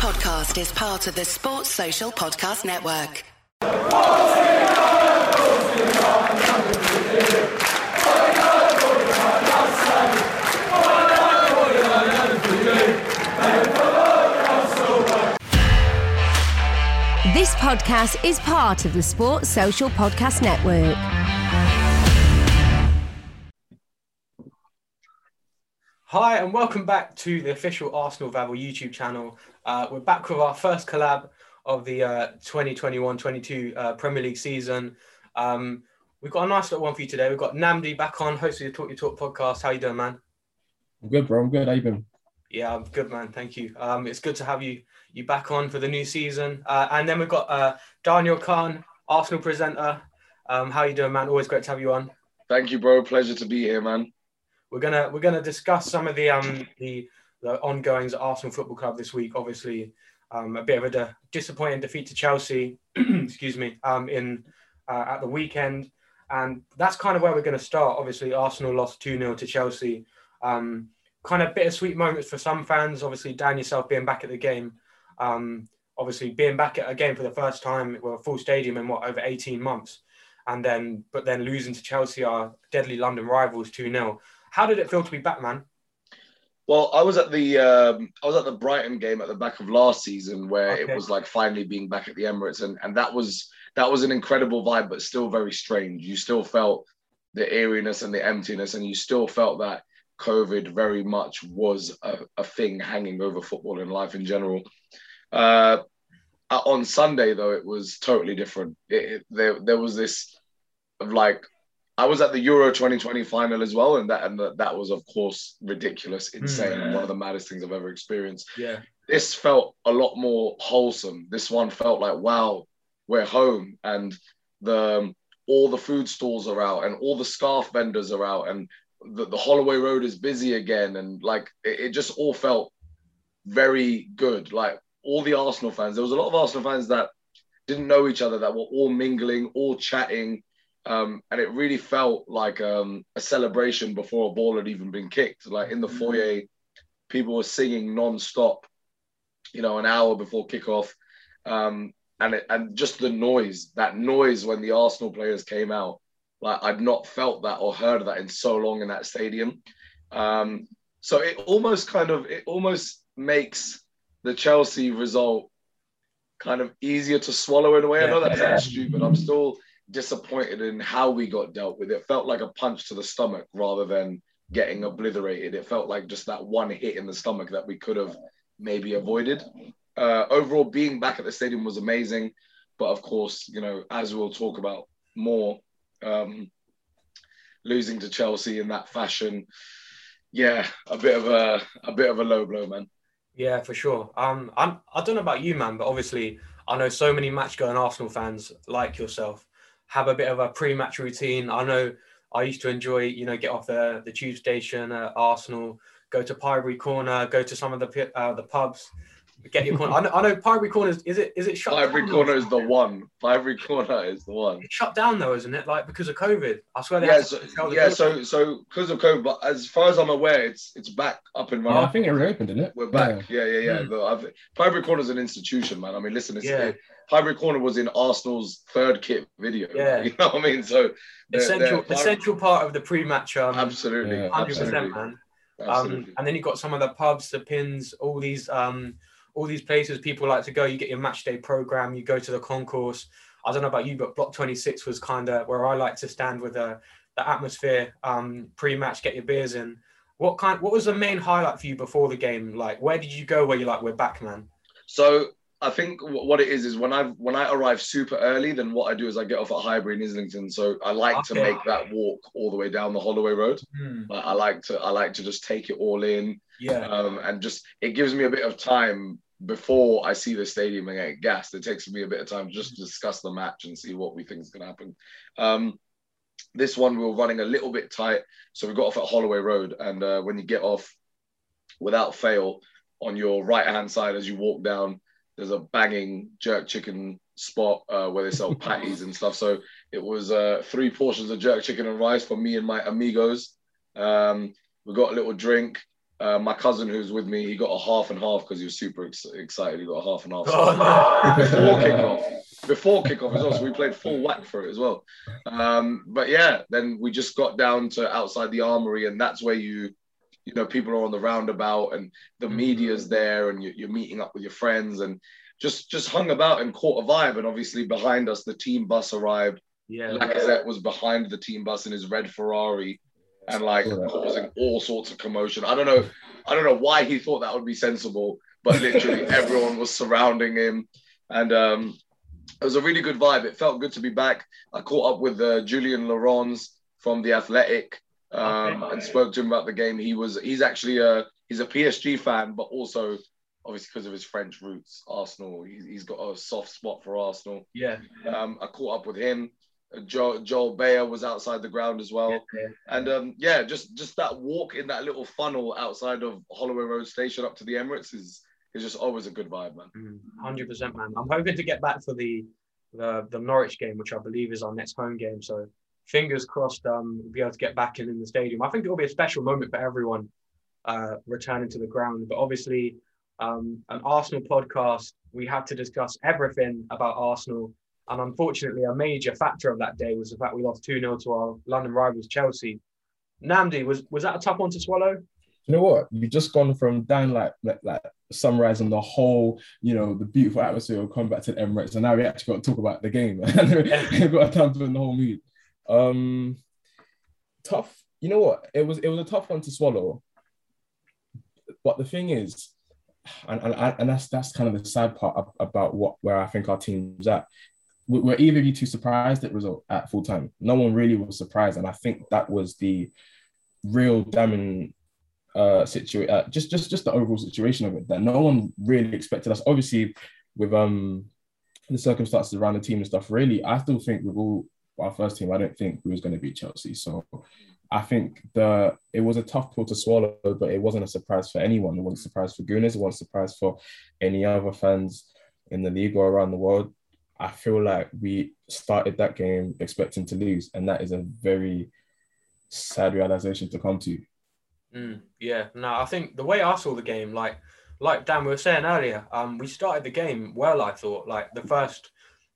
podcast is part of the Sports Social Podcast Network. This podcast is part of the Sports Social Podcast Network. Hi, and welcome back to the official Arsenal Vavel YouTube channel. Uh, we're back with our first collab of the uh, 2021-22 uh, Premier League season. Um, we've got a nice little one for you today. We've got Nnamdi back on, host of the Talk Your Talk podcast. How you doing, man? I'm good, bro. I'm good. How you been? Yeah, I'm good, man. Thank you. Um, it's good to have you you back on for the new season. Uh, and then we've got uh, Daniyal Khan, Arsenal presenter. Um, how you doing, man? Always great to have you on. Thank you, bro. Pleasure to be here, man. We're gonna we're gonna discuss some of the um the the ongoings at Arsenal Football Club this week. Obviously, um, a bit of a de- disappointing defeat to Chelsea. excuse me. Um, in uh, at the weekend, and that's kind of where we're going to start. Obviously, Arsenal lost two 0 to Chelsea. Um, kind of bittersweet moments for some fans. Obviously, Dan yourself being back at the game. Um, obviously, being back at a game for the first time, well, full stadium in what over 18 months, and then but then losing to Chelsea, our deadly London rivals, two 0 How did it feel to be back, man? Well, I was at the um, I was at the Brighton game at the back of last season where Okay. it was like finally being back at the Emirates, and and that was that was an incredible vibe, but still very strange. You still felt the eeriness and the emptiness, and you still felt that COVID very much was a, a thing hanging over football and life in general. Uh, uh, on Sunday, though, it was totally different. It, it- there there was this of like I was at the Euro 2020 final as well, and that and that, that was of course ridiculous, hmm. insane, and one of the maddest things I've ever experienced. Yeah, This felt a lot more wholesome. This one felt like wow, we're home, and the um, all the food stalls are out, and all the scarf vendors are out, and the, the Holloway Road is busy again, and like it, it just all felt very good. Like all the Arsenal fans, there was a lot of Arsenal fans that didn't know each other that were all mingling, all chatting. Um, and it really felt like um, a celebration before a ball had even been kicked. Like in the foyer, people were singing non-stop, you know, an hour before kickoff. Um, and it, and just the noise, that noise when the Arsenal players came out, like I'd not felt that or heard that in so long in that stadium. Um, so it almost kind of it almost makes the Chelsea result kind of easier to swallow in a way. I know that sounds stupid. I'm still disappointed in how we got dealt with. It felt like a punch to the stomach rather than getting obliterated. It felt like just that one hit in the stomach that we could have maybe avoided. Uh, overall, being back at the stadium was amazing, but of course, you know, as we'll talk about more, um, losing to Chelsea in that fashion, yeah, a bit of a a bit of a low blow, man. yeah, for sure. Um, I'm I don't know about you, man, but obviously I know so many match going Arsenal fans like yourself have a bit of a pre-match routine. I know I used to enjoy, you know, get off the the tube station at Arsenal, go to Pirate Corner, go to some of the uh, the pubs, get your corner. I know, I know Pirate Corner is, is it is it shut Highbury down? corner is the one. Highbury corner is the one. It's shut down though, isn't it? Like because of COVID. I swear they Yeah, so, to tell the yeah. people- So, so because of COVID, but as far as I'm aware, it's it's back up and Yeah, I think it reopened, didn't it? We're back. Yeah, yeah, yeah. Mm. The, I've, Highbury Corner is an institution, man. I mean, listen, it's, Yeah. it, Highbury Corner was in Arsenal's third kit video. Yeah. you know what I mean. So essential they're- essential part of the pre-match. Um, Absolutely, Yeah. hundred absolutely, percent, man. absolutely. Um, and then you've got some of the pubs, the pins, all these um, all these places people like to go. You get your match day program. You go to the concourse. I don't know about you, but Block 26 was kind of where I like to stand with the the atmosphere um, pre-match. Get your beers in. What kind? What was the main highlight for you before the game? Like, where did you go? Where you're like, we're back, man. So I think what it is is when I when I arrive super early, then what I do is I get off at Highbury in Islington. So I like to make that walk all the way down the Holloway Road. Like, I like to I like to just take it all in. Yeah, um, and just it gives me a bit of time before I see the stadium and get gassed. It takes me a bit of time just to discuss the match and see what we think is going to happen. Um, this one we were running a little bit tight, so we got off at Holloway Road, and uh, when you get off, without fail, on your right hand side as you walk down, there's a banging jerk chicken spot uh, where they sell patties and stuff. So it was uh, three portions of jerk chicken and rice for me and my amigos. Um, we got a little drink. Uh, my cousin who's with me, he got a half and half because he was super ex- excited. He got a half and half. Oh, before kickoff. Before kickoff as well. So we played full whack for it as well. Um, but yeah, then we just got down to outside the armory, and that's where you, you know, people are on the roundabout and the Mhm. media's there, and you, you're meeting up with your friends, and just just hung about and caught a vibe. And obviously behind us, the team bus arrived. yeah. Lacazette was behind the team bus in his red Ferrari, and like causing all sorts of commotion. I don't know, I don't know why he thought that would be sensible, but literally everyone was surrounding him, and um, it was a really good vibe. It felt good to be back. I caught up with uh, Julien Laurens from the Athletic um, Okay. and spoke to him about the game. He was he's actually a he's a PSG fan, but also obviously because of his French roots, Arsenal. He's, he's got a soft spot for Arsenal. yeah. Um, I caught up with him. Joel, Joel Bayer was outside the ground as well. yeah. And um, yeah, just just that walk in that little funnel outside of Holloway Road Station up to the Emirates is is just always a good vibe, man. Mm, Hundred percent, man. I'm hoping to get back for the, the the Norwich game, which I believe is our next home game. So fingers crossed, um, we'll be able to get back in in the stadium. I think it will be a special moment for everyone, uh, returning to the ground. But obviously, um, an Arsenal podcast, we had to discuss everything about Arsenal. And unfortunately, a major factor of that day was the fact we lost 2 0 to our London rivals, Chelsea. Nnamdi, was, was that a tough one to swallow? You know what? You've just gone from down like like, like summarizing the whole, you know, the beautiful atmosphere of coming back to the Emirates, and now we actually got to talk about the game. We've got time to in the whole mood. Um, tough. You know what? It was it was a tough one to swallow. But the thing is, and, and, and that's that's kind of the sad part about what where I think our team's at. We- Were either of you two surprised at result at full time? No one really was surprised, and I think that was the real damning uh situation. Uh, just just just the overall situation of it that no one really expected us. Obviously, with um the circumstances around the team and stuff. Really, I still think with all our first team, I don't think we was going to beat Chelsea. So I think the it was a tough pill to swallow, but it wasn't a surprise for anyone. It wasn't a surprise for Gooners. It wasn't a surprise for any other fans in the league or around the world. I feel like we started that game expecting to lose, and that is a very sad realization to come to. Mm, yeah, no, I think the way I saw the game, like like Dan we were saying earlier, um, we started the game well. I thought like the first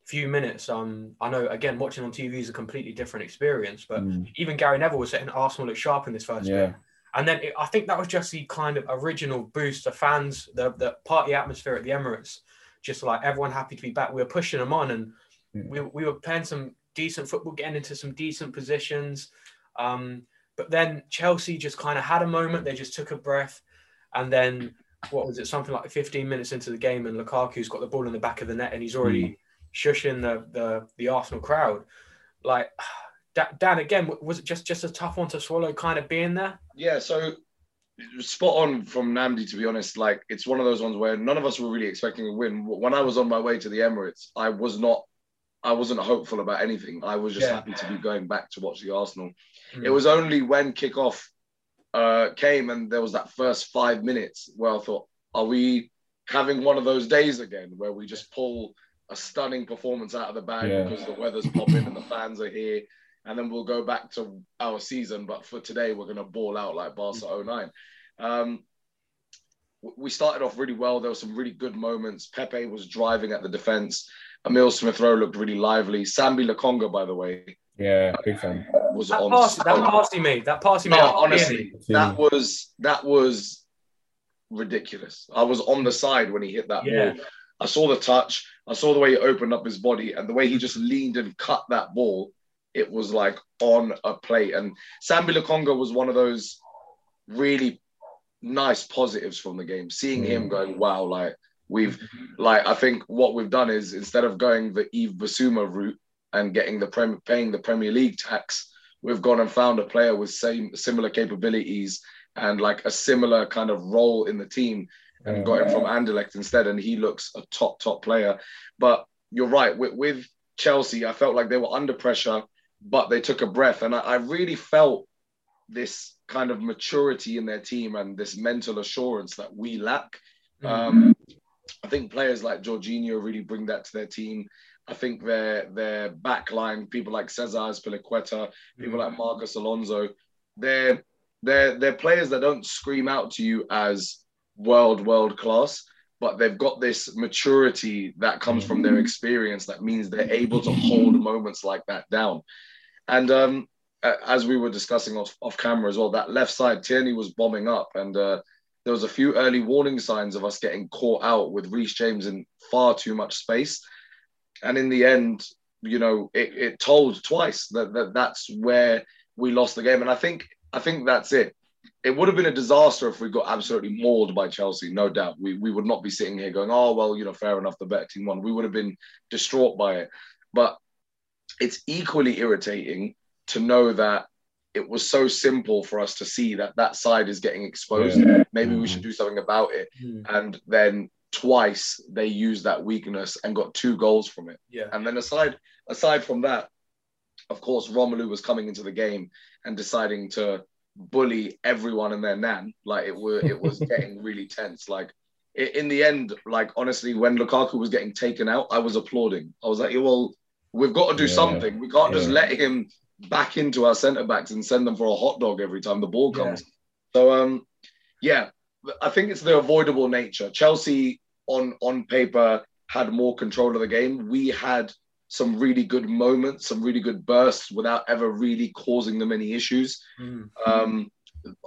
few minutes. Um, I know again watching on TV is a completely different experience, but Mm, even Gary Neville was saying Arsenal looked sharp in this first yeah, game. And then it, I think that was just the kind of original boost. The fans, the the party atmosphere at the Emirates, just like everyone happy to be back. We were pushing them on, and Yeah. we, we were playing some decent football, getting into some decent positions. Um, but then Chelsea just kind of had a moment. They just took a breath, and then what was it? Something like 15 minutes into the game, and Lukaku's got the ball in the back of the net, and he's already shushing the the the Arsenal crowd. Like Dan, again, was it just just a tough one to swallow? Kind of being there. Yeah, so spot on from Nnamdi, to be honest. Like, it's one of those ones where none of us were really expecting a win. When I was on my way to the Emirates, I was not, I wasn't hopeful about anything. I was just Yeah. happy to be going back to watch the Arsenal. Mm. It was only when kickoff uh, came and there was that first five minutes where I thought, are we having one of those days again where we just pull a stunning performance out of the bag Yeah. because the weather's popping and the fans are here, and then we'll go back to our season. But for today, we're going to ball out like Barca 09. Um, we started off really well. There were some really good moments. Pepe was driving at the defense. Emil Smith Rowe looked really lively. Sambi Lokonga, by the way, yeah, big fan. was That on. pass, that so- pass he made, that pass he made. no, at honestly, that was that was ridiculous. I was on the side when he hit that Yeah. ball. I saw the touch. I saw the way he opened up his body and the way he just leaned and cut that ball. It was like on a plate. And Sambi Lokonga was one of those really nice positives from the game. Seeing him mm. going, wow, like we've mm-hmm. like I think what we've done is instead of going the Yves Bissouma route and getting the prem- paying the Premier League tax, we've gone and found a player with same similar capabilities and like a similar kind of role in the team and got him mm. from Anderlecht instead, and he looks a top top player. But you're right with, with Chelsea, I felt like they were under pressure, but they took a breath, and I, I really felt this kind of maturity in their team and this mental assurance that we lack. Mm. Um, I think players like Jorginho really bring that to their team. I think their their back line, people like Cesar Azpilicueta, people like Marcos Alonso, they're they're they're players that don't scream out to you as world world class, but they've got this maturity that comes from their experience that means they're able to hold moments like that down. And um, as we were discussing off, off camera as well, that left side, Tierney was bombing up, and uh, there was a few early warning signs of us getting caught out with Reece James in far too much space. And in the end, you know, it, it told twice that, that that's where we lost the game. And I think I think that's it. It would have been a disaster if we got absolutely mauled by Chelsea, no doubt. We, we would not be sitting here going, oh, well, you know, fair enough, the better team won. We would have been distraught by it. But it's equally irritating to know that it was so simple for us to see that that side is getting exposed. Yeah. Maybe mm-hmm. we should do something about it. Mm-hmm. And then twice they used that weakness and got two goals from it. Yeah. And then aside aside from that, of course, Romelu was coming into the game and deciding to bully everyone and their nan. Like it were, it was getting really tense. Like in the end, like honestly, when Lukaku was getting taken out, I was applauding. I was like, well, we've got to do yeah. something. We can't yeah. just let him back into our centre backs and send them for a hot dog every time the ball comes. Yeah. So um, yeah, I think it's the avoidable nature. Chelsea on on paper had more control of the game. We had some really good moments, some really good bursts without ever really causing them any issues. Mm. Um,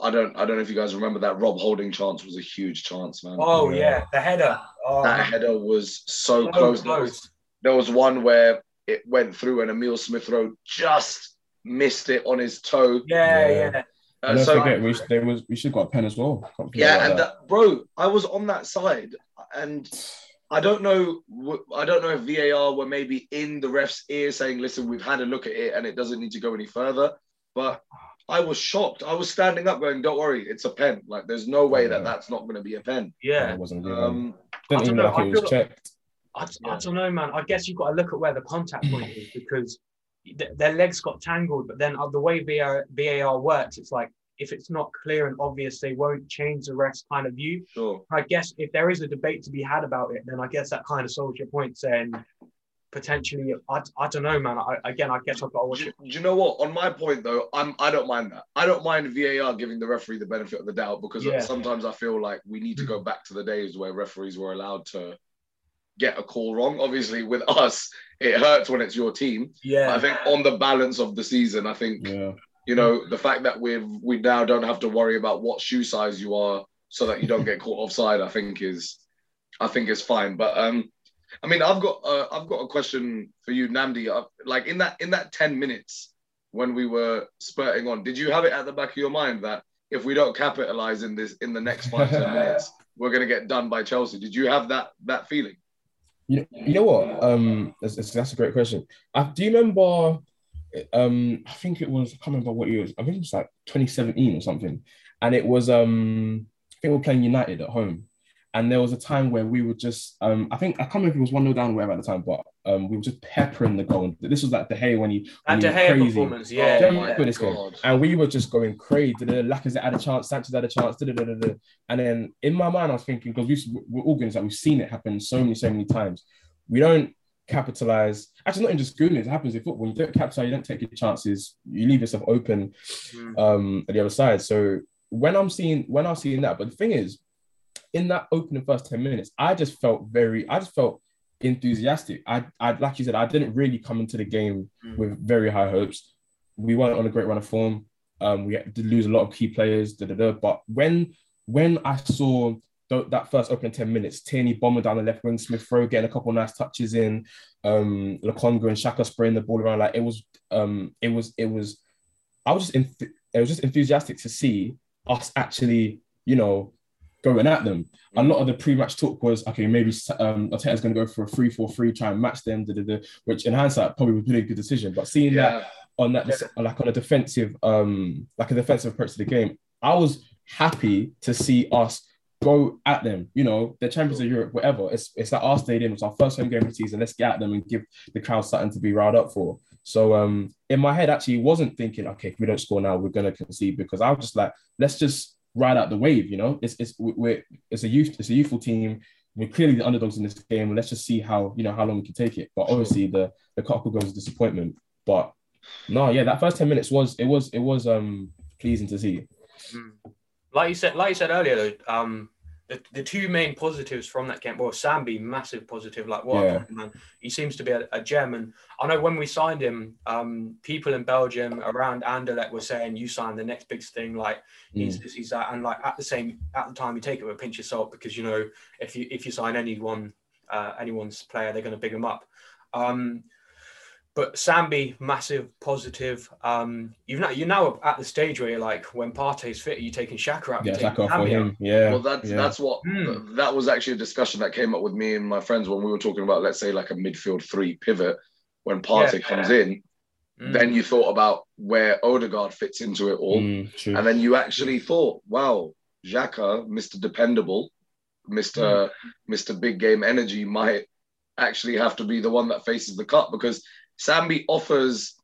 I don't I don't know if you guys remember that Rob Holding chance was a huge chance, man. Oh yeah, yeah. the header. Oh. That header was so, so close. close. There, was, there was one where it went through and Emil Smith Rowe just missed it on his toe. Yeah, yeah. yeah. Uh, don't so, forget, we, there was we should got a pen as well. Yeah, and that, bro, I was on that side, and I don't know. I don't know if VAR were maybe in the ref's ear saying, "Listen, we've had a look at it, and it doesn't need to go any further." But I was shocked. I was standing up, going, "Don't worry, it's a pen. Like, there's no way yeah. that that's not going to be a pen." Yeah, it wasn't. Um, didn't even know, like it was checked. I, I don't know, man. I guess you've got to look at where the contact point is because their legs got tangled. But then uh, the way VAR, VAR works, it's like if it's not clear and obvious, they won't change the ref's kind of view. Sure. I guess if there is a debate to be had about it, then I guess that kind of solves your point, saying potentially, I, I don't know, man. I, again, I guess I've got to watch do, it. Do you know what? On my point though, I'm I don't mind that. I don't mind VAR giving the referee the benefit of the doubt because yeah. sometimes I feel like we need to go back to the days where referees were allowed to get a call wrong. Obviously, with us, it hurts when it's your team. Yeah. I think on the balance of the season, I think yeah. you know the fact that we've we now don't have to worry about what shoe size you are, so that you don't get caught offside. I think is, I think is fine. But um, I mean, I've got uh, I've got a question for you, Nnamdi. Uh, like in that in that ten minutes when we were spurting on, did you have it at the back of your mind that if we don't capitalize in this in the next five ten minutes, we're going to get done by Chelsea? Did you have that that feeling? You, you know what? Um, that's, that's a great question. I, do you remember? Um, I think it was. I can't remember what year. It was. I think it was like 2017 or something. And it was. Um, I think we were playing United at home, and there was a time where we were just. Um, I think I can't remember if it was one 0 down or whatever at the time, but um, we were just peppering the goal. This was like De Gea when he when De Gea performance, yeah. Oh yeah. This game. And we were just going crazy. Lacazette had a chance, Sanchez had a chance, and then in my mind I was thinking because we, we're all going like we've seen it happen so many so many times. We don't capitalize. Actually, not in just Goonies. It happens in football. You don't capitalize. You don't take your chances. You leave yourself open mm. um, at the other side. So when I'm seeing when I'm seeing that, but the thing is, in that opening first ten minutes, I just felt very. I just felt enthusiastic. I, I like you said, I didn't really come into the game mm. with very high hopes. We weren't on a great run of form. Um, we did lose a lot of key players. Da, da, da. But when when I saw th- that first opening ten minutes, Tierney bombing down the left wing, Smith Rowe getting a couple nice touches in, um, Lokonga and Xhaka spraying the ball around. Like it was, um, it was, it was. I was just, enth- it was just enthusiastic to see us actually, you know, going at them. A lot of the pre-match talk was okay, maybe um, Arteta's going to go for a three-four-three, try and match them, da, da, da, which in hindsight probably would be a good decision. But seeing yeah. that on that, yeah. like on a defensive, um, like a defensive approach to the game, I was happy to see us go at them. You know, the champions of Europe, whatever. It's it's at our stadium. It's our first home game of the season. Let's get at them and give the crowd something to be riled up for. So um, in my head, actually, wasn't thinking, okay, if we don't score now, we're gonna concede because I was just like, let's just ride out the wave. You know, it's it's we're it's a youth it's a youthful team. We're clearly the underdogs in this game. Let's just see how you know how long we can take it. But obviously the the couple goes disappointment. But no, yeah, that first ten minutes was it was it was um pleasing to see. Like you said, like you said earlier, um, the, the two main positives from that game, well, Sambi, massive positive, like what Yeah. man. He seems to be a, a gem. And I know when we signed him, um, people in Belgium around Anderlecht were saying you signed the next big thing, like he's this, he's that. And like at the same at the time you take it with a pinch of salt because you know if you if you sign anyone uh, anyone's player, they're gonna big him up. Um, but Sambi, massive positive. Um, you've now you're now at the stage where you're like, when Partey's fit, are you taking Xhaka out? Yeah, You're Xhaka taking for him. Yeah. Well, that's yeah. that's what Hmm. that was actually a discussion that came up with me and my friends when we were talking about, let's say, like a midfield three pivot. When Partey Yeah. comes in, Mm. then you thought about where Odegaard fits into it all, Mm, and then you actually thought, wow, Xhaka, Mr. Dependable, Mr. Mr. Big Game Energy, might actually have to be the one that faces the cut because Sambi offers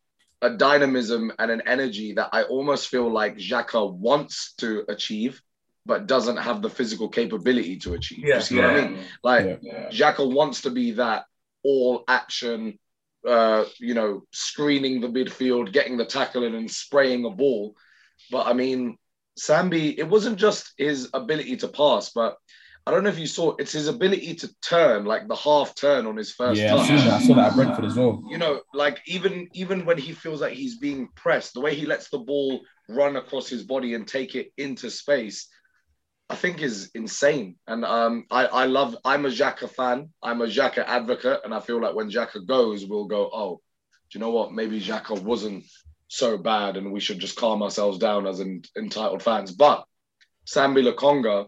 a dynamism and an energy that I almost feel like Xhaka wants to achieve, but doesn't have the physical capability to achieve. Yeah. You see what I mean? Like Yeah. Xhaka wants to be that all action, uh, you know, screening the midfield, getting the tackle in and spraying a ball. But I mean, Sambi, it wasn't just his ability to pass, but I don't know if you saw it's his ability to turn, like the half turn on his first Yeah, I touch that. I saw that at Brentford as well. you know, like even even when he feels like he's being pressed, the way he lets the ball run across his body and take it into space, I think is insane. And um, I I love. I'm a Xhaka fan. I'm a Xhaka advocate, and I feel like when Xhaka goes, we'll go. Oh, do you know what? Maybe Xhaka wasn't so bad, and we should just calm ourselves down as en- entitled fans. But Sambi Lokonga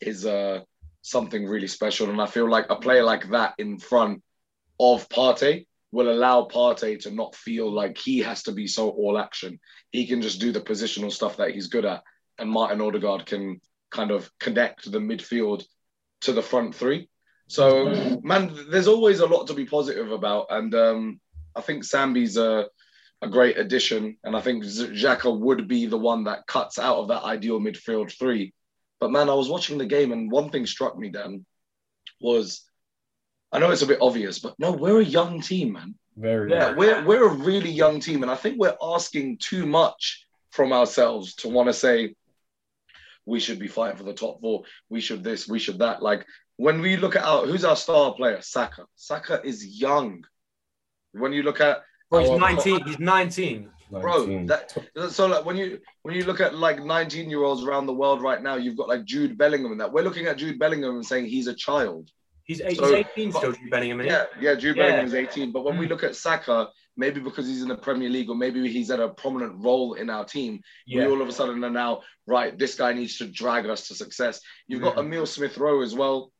is uh, something really special, and I feel like a player like that in front of Partey will allow Partey to not feel like he has to be so all action. He can just do the positional stuff that he's good at, and Martin Odegaard can kind of connect the midfield to the front three. So, man, there's always a lot to be positive about, and um, I think Sambi's a a great addition, and I think Xhaka would be the one that cuts out of that ideal midfield three. But man, I was watching the game, and one thing struck me, Dan, was I know it's a bit obvious, but no, we're a young team, man. Very. Yeah. Like, we're we're a really young team, and I think we're asking too much from ourselves to want to say we should be fighting for the top four. We should this, we should that. Like when we look at our who's our star player, Saka. Saka is young. When you look at Bro, he's our- 19. He's 19. Bro that so like when you when you look at like 19 year olds around the world right now you've got like jude bellingham and that we're looking at jude bellingham and saying he's a child He's, eight, So- he's 18 still, Jude Bellingham, yeah yeah jude Yeah. bellingham is 18 but when we Mm. look at saka maybe because he's in the premier league or maybe he's at a prominent role in our team Yeah. we all of a sudden are now right this guy needs to drag us to success you've got Mhm. emil smith rowe as well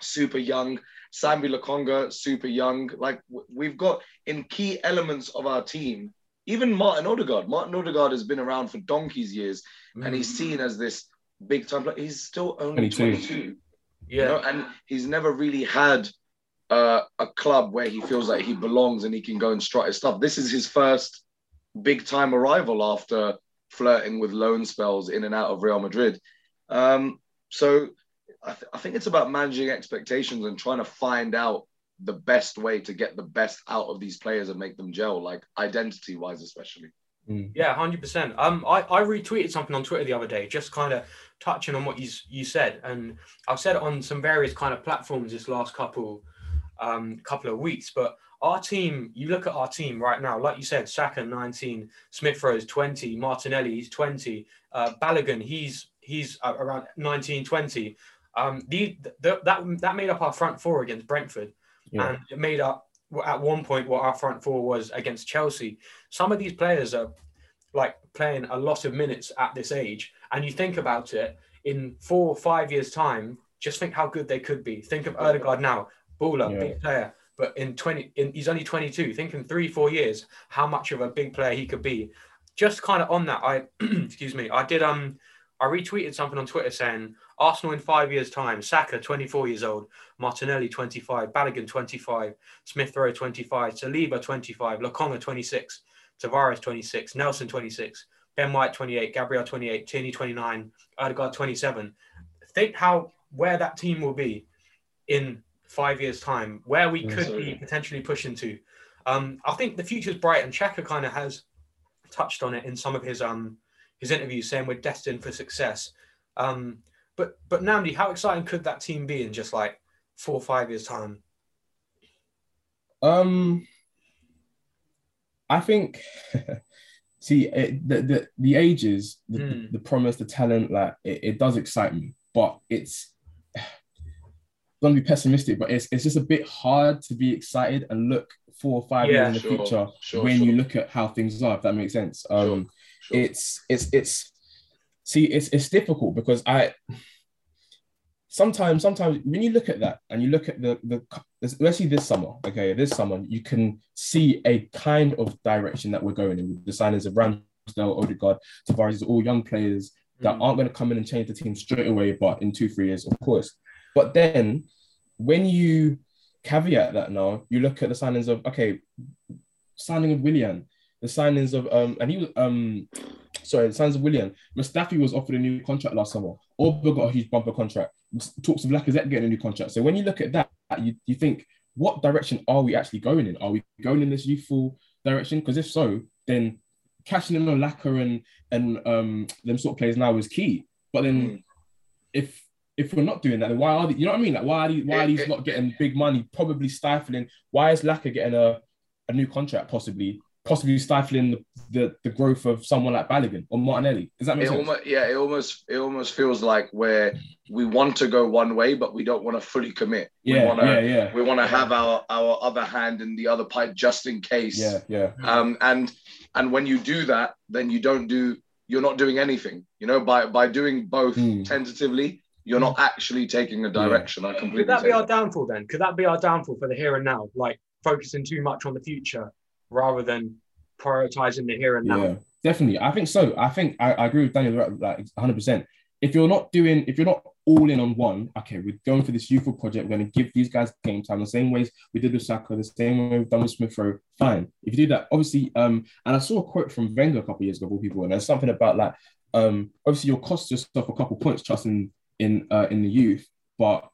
super young sambi lokonga super young like we've got in key elements of our team even Martin Odegaard. Martin Odegaard has been around for donkey's years, and Mm. he's seen as this big time player. He's still only 22. 22, yeah. you know, and he's never really had uh, a club where he feels like he belongs and he can go and strut his stuff. This is his first big time arrival after flirting with loan spells in and out of Real Madrid. Um, so I, th- I think it's about managing expectations and trying to find out the best way to get the best out of these players and make them gel, like identity wise, especially. Mm. Yeah, hundred percent. Um, I, I retweeted something on Twitter the other day, just kind of touching on what you you said, and I've said it on some various kind of platforms this last couple um couple of weeks. But our team, you look at our team right now, like you said, Saka nineteen, Smith Rowe's twenty, Martinelli he's twenty, uh, Balogun he's he's uh, around 19, 20. Um, the, the that that made up our front four against Brentford Yeah. and it made up at one point what our front four was against Chelsea. Some of these players are like playing a lot of minutes at this age, and you think about it in four or five years' time, just think how good they could be. Think of Odegaard now, baller, Yeah. big player, but in twenty, in, he's only twenty-two. Think in three, four years, how much of a big player he could be. Just kind of on that, I excuse me, I did um. I retweeted something on Twitter saying Arsenal in five years' time, Saka, 24 years old, Martinelli, 25, Balogun, 25, Smith Rowe, 25, Saliba, 25, Lokonga, 26, Tavares, 26, Nelson, 26, Ben White, 28, Gabriel, 28, Tierney, 29, Odegaard, 27. Think how where that team will be in five years' time, where we could be potentially pushing to. Um, I think the future's bright, and Xhaka kind of has touched on it in some of his um his interview saying we're destined for success. Um, but but Nnamdi, how exciting could that team be in just like four or five years time? Um, I think. see, it, the, the the ages, the, Mm. the promise, the talent, like it, it does excite me, but it's. Don't be pessimistic, but it's it's just a bit hard to be excited and look four or five Yeah, years in the sure, future sure, when sure. you look at how things are. If that makes sense. Um, Sure. it's it's it's see it's it's difficult because I sometimes sometimes when you look at that and you look at the the especially this summer okay this summer you can see a kind of direction that we're going in with the signings of Ramsdale, Odegaard, Tavares, all young players that Mm. aren't going to come in and change the team straight away, but in two three years of course. But then when you caveat that now, you look at the signings of okay, signing of Willian, the signings of um, and he was um, sorry, the signings of Willian. Mustafi was offered a new contract last summer. Auba got a huge bumper contract. Talks of Lacazette getting a new contract. So when you look at that, you, you think, what direction are we actually going in? Are we going in this youthful direction? Because if so, then cashing in on Laca and and um them sort of players now is key. But then Mm. if if we're not doing that, then why are they, you know what I mean? Like why are these why are these not getting big money? Probably stifling. Why is Laca getting a, a new contract? Possibly possibly stifling the, the, the growth of someone like Balogun or Martinelli. Does that make It sense? almost, yeah, it almost it almost feels like where we want to go one way, but we don't want to fully commit. We yeah, wanna, yeah, yeah, We want to have our our other hand in the other pipe just in case. yeah, yeah, Um, and and when you do that, then you don't do. You're not doing anything. You know, by by doing both Mm. tentatively, you're not actually taking a direction. I completely. Could that be take our downfall then? Could that be our downfall for the here and now? Like focusing too much on the future rather than prioritizing the here and now. yeah. Definitely, I think so. I think I, I agree with Daniyal like 100. percent If you're not doing, if you're not all in on one, okay, we're going for this youthful project. We're going to give these guys game time the same ways we did with Saka, the same way we've done with Smith Rowe. Fine. If you do that, obviously, um, and I saw a quote from Wenger a couple of years ago, all people, and there's something about like, um, obviously you'll cost yourself a couple points just in in uh, in the youth, but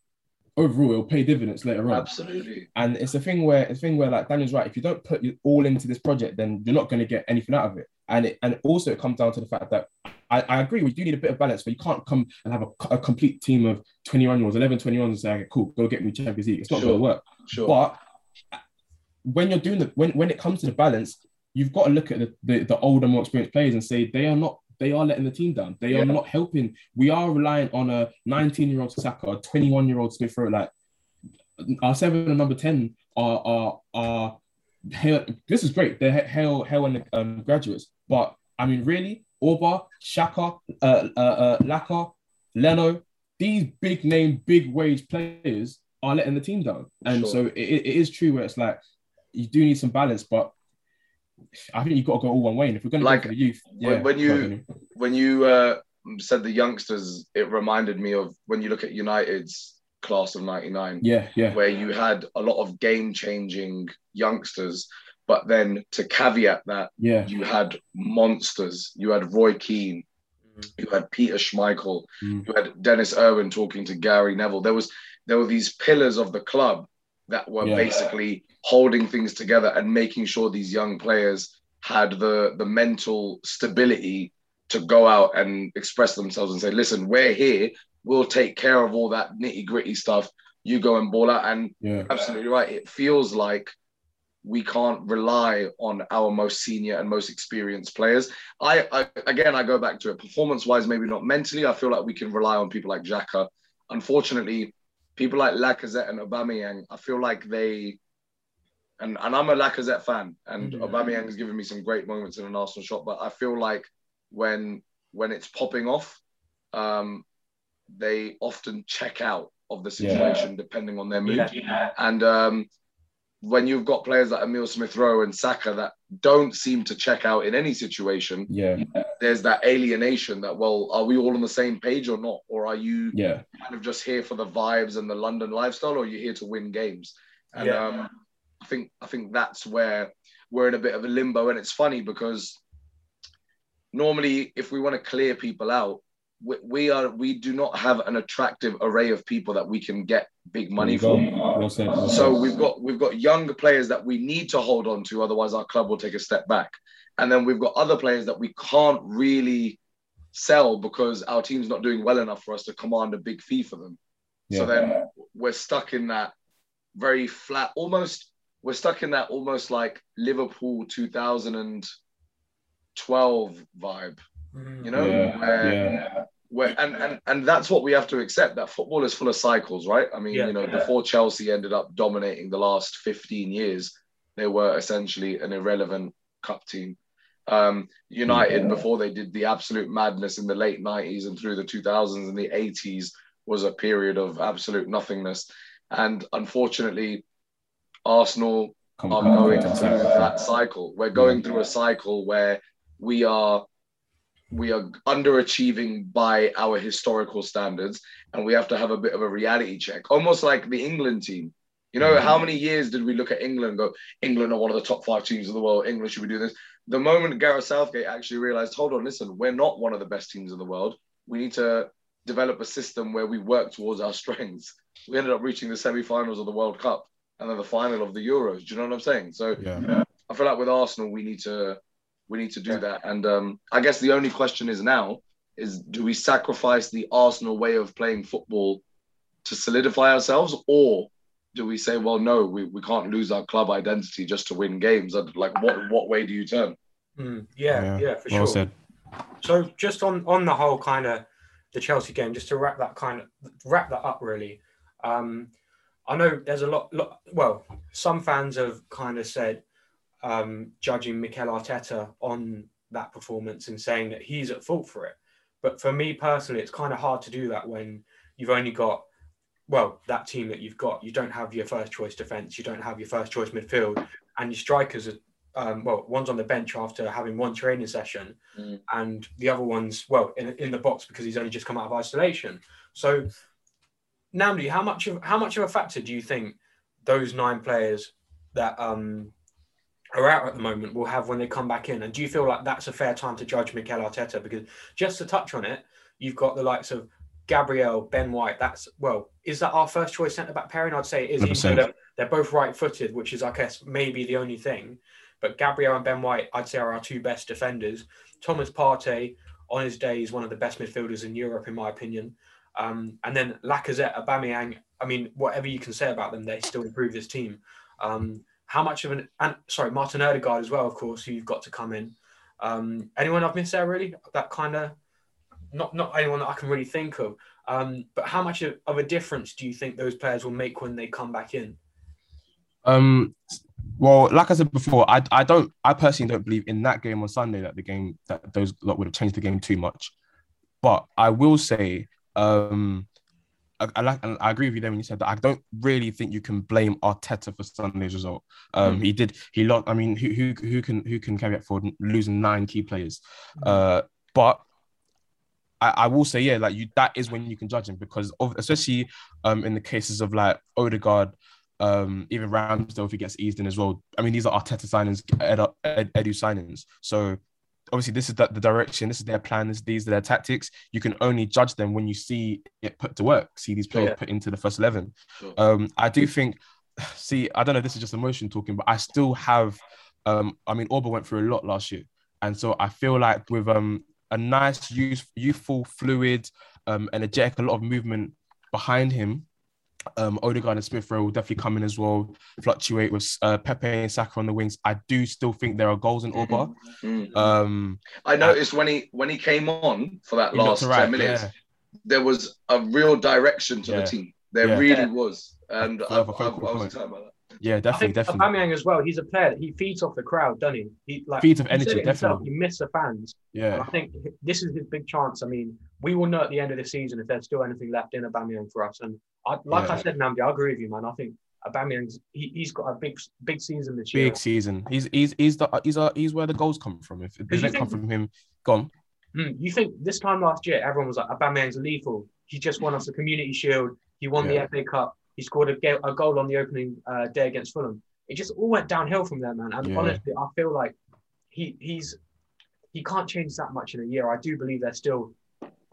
overall it'll pay dividends later on. Absolutely. And it's a thing where it's a thing where like Daniyal's right. If you don't put it all into this project, then you're not going to get anything out of it. And it and also it comes down to the fact that I, I agree we do need a bit of balance, but you can't come and have a, a complete team of 21 year olds, 11, 21 and say, okay, cool, go get me Champions League. It's not Sure. going to work. Sure. But when you're doing the when when it comes to the balance, you've got to look at the, the, the older, more experienced players and say they are not they are letting the team down. They Yeah. are not helping. We are relying on a 19 year old Saka, a 21 year old Smith Rowe. Like our seven and number 10 are are are hail, this is great. They're hail hail and um, graduates, but I mean, really, Auba, Xhaka, uh, uh, uh, Laca, Leno, these big name, big wage players are letting the team down, and Sure. so it, it is true where it's like you do need some balance, but I think you've got to go all one way. And if we're going to Like, go for the youth, when- yeah, when you- when you uh, said the youngsters, it reminded me of when you look at United's class of '99. yeah, yeah, where you had a lot of game changing youngsters, but then to caveat that, yeah, you had monsters. You had Roy Keane, Mhm. you had Peter Schmeichel, Mm. you had Denis Irwin talking to Gary Neville. There was there were these pillars of the club that were Yeah. basically holding things together and making sure these young players had the the mental stability to go out and express themselves and say, listen, we're here. We'll take care of all that nitty gritty stuff. You go and ball out. And yeah, absolutely right. It feels like we can't rely on our most senior and most experienced players. I, I again, I go back to it. Performance-wise, maybe not mentally. I feel like we can rely on people like Xhaka. Unfortunately, people like Lacazette and Aubameyang, I feel like they. And, and I'm a Lacazette fan, and Mhm. Aubameyang has given me some great moments in an Arsenal shot. But I feel like when when it's popping off, um, they often check out of the Yeah. situation depending on their mood. Yeah. And um, when you've got players like Emil Smith Rowe and Saka that don't seem to check out in any situation, yeah, there's that alienation that, well, are we all on the same page or not? Or are you yeah, kind of just here for the vibes and the London lifestyle, or are you here to win games? And Yeah. um, I think I think that's where we're in a bit of a limbo. And it's funny because normally, if we want to clear people out, we, we are we do not have an attractive array of people that we can get big money There for. you go. Well said, well So we've got we've got younger players that we need to hold on to, otherwise our club will take a step back. And then we've got other players that we can't really sell because our team's not doing well enough for us to command a big fee for them. Yeah. So then we're stuck in that very flat, almost we're stuck in that almost like Liverpool 2012 vibe, you know, Yeah, where yeah. where and, and and that's what we have to accept that football is full of cycles right? I mean Yeah. you know before chelsea ended up dominating the last 15 years they were essentially an irrelevant cup team. Um united before they did the absolute madness in the late 90s and through the 2000s and the 80s was a period of absolute nothingness. And unfortunately arsenal Come are going through that cycle. We're going through a cycle where we are we are underachieving by our historical standards, and we have to have a bit of a reality check, almost like the England team. You know, how mm-hmm. many years did we look at England and go, England are one of the top five teams of the world. England should be doing this. The moment Gareth Southgate actually realized, hold on, listen, we're not one of the best teams in the world. We need to develop a system where we work towards our strengths. We ended up reaching the semi-finals of the World Cup and then the final of the Euros. Do you know what I'm saying? So Yeah. I feel like with Arsenal, we need to we need to do that. And um, I guess the only question is now is do we sacrifice the Arsenal way of playing football to solidify ourselves, or do we say, well, no, we, we can't lose our club identity just to win games? Like, what what way do you turn? Mm, yeah, yeah, for well sure. said. So just on on the whole kind of the Chelsea game, just to wrap that kind of wrap that up really. Um, I know there's a lot, lot. Well, some fans have kind of said um, judging Mikel Arteta on that performance and saying that he's at fault for it. But for me personally, it's kind of hard to do that when you've only got well that team that you've got. You don't have your first choice defense. You don't have your first choice midfield, and your strikers are um, well, one's on the bench after having one training session, Mm. and the other one's well in, in the box because he's only just come out of isolation. So, Nnamdi, how much of how much of a factor do you think those nine players that um, are out at the moment will have when they come back in? And do you feel like that's a fair time to judge Mikel Arteta? Because just to touch on it, you've got the likes of Gabriel, Ben White. That's well, is that our first choice centre back pairing? I'd say it is. Even though 100%. they're, they're both right footed, which is I guess maybe the only thing. But Gabriel and Ben White, I'd say, are our two best defenders. Thomas Partey, on his day, is one of the best midfielders in Europe, in my opinion. Um, and then Lacazette, Aubameyang. I mean, whatever you can say about them, they still improve this team. Um, how much of an and sorry, Martin Odegaard as well, of course, who you've got to come in. Um, anyone I've missed there really? That kind of not not anyone that I can really think of. Um, but how much of, of a difference do you think those players will make when they come back in? Um, well, like I said before, I I don't I personally don't believe in that game on Sunday that the game that those lot would have changed the game too much. But I will say, um, I, I like and I agree with you there when you said that. I don't really think you can blame Arteta for Sunday's result. Um, he did he lost. I mean, who who who can who can carry it forward losing nine key players? Uh, but I, I will say, yeah, like you, that is when you can judge him because of, especially um in the cases of like Odegaard, um, even Ramsdale if he gets eased in as well. I mean, these are Arteta signings, Ed, Ed, Edu signings. So obviously, this is the, the direction, this is their plan, this, these are their tactics. You can only judge them when you see it put to work, see these players Yeah. put into the first eleven. Sure. Um, I do think, see, I don't know, this is just emotion talking, but I still have. Um, I mean, Auba went through a lot last year, and so I feel like with um a nice, youth, youthful, fluid, um, energetic, a lot of movement behind him. Um, Odegaard and Smith Rowe will definitely come in as well, fluctuate with uh, Pepe and Saka on the wings. I do still think there are goals in Auba. Mm. Um, I noticed when he when he came on for that last alright, ten minutes, yeah. there was a real direction to Yeah. the team. There Yeah. really Yeah. was, and I, I, I Further was point. excited about that. Yeah, I definitely, think definitely. Aubameyang as well. He's a player that he feeds off the crowd, doesn't he? He like Feeds off he energy, it himself, definitely. He misses the fans. And Yeah, I think this is his big chance. I mean, we will know at the end of the season if there's still anything left in Aubameyang for us. And I, like I said, Nnamdi, I agree with you, man. I think Aubameyang's he, he's got a big big season this year. big season. He's he's he's the he's uh, he's where the goals come from. If you didn't come from him, gone. Mm, you think this time last year, everyone was like, Aubameyang's lethal. He just won us the Community Shield. He won Yeah. the FA Cup. He scored a, ga- a goal on the opening uh, day against Fulham. It just all went downhill from there, man. And Yeah. honestly, I feel like he he's he can't change that much in a year. I do believe there's still